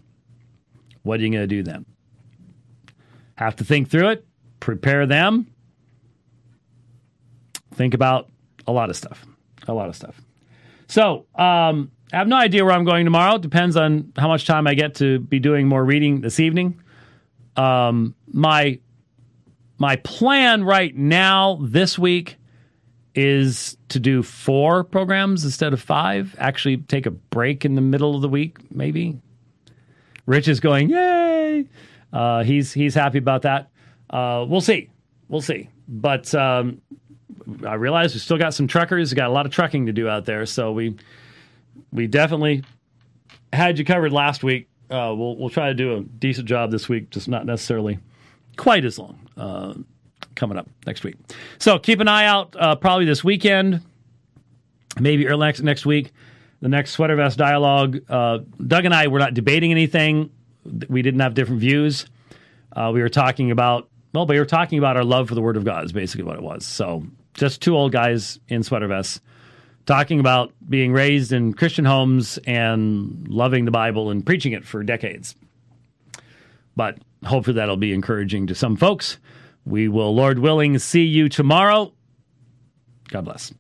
What are you going to do then? Have to think through it, prepare them, think about a lot of stuff. A lot of stuff. So, um, I have no idea where I'm going tomorrow. It Depends on how much time I get to be doing more reading this evening. Um, my my plan right now this week is to do four programs instead of five. Actually, take a break in the middle of the week, maybe. Rich is going, yay! Uh, he's he's happy about that. Uh, we'll see, we'll see. But um, I realize we still got some truckers. We got a lot of trucking to do out there, so we we definitely had you covered last week. Uh, we'll we'll try to do a decent job this week, just not necessarily quite as long. Uh, coming up next week. So keep an eye out. Uh, probably this weekend, maybe early next next week. The next sweater vest dialogue. Uh, Doug and I were not debating anything. We didn't have different views. Uh, we were talking about well, we were talking about our love for the Word of God is basically what it was. So just two old guys in sweater vests talking about being raised in Christian homes and loving the Bible and preaching it for decades. But hopefully that'll be encouraging to some folks. We will, Lord willing, see you tomorrow. God bless.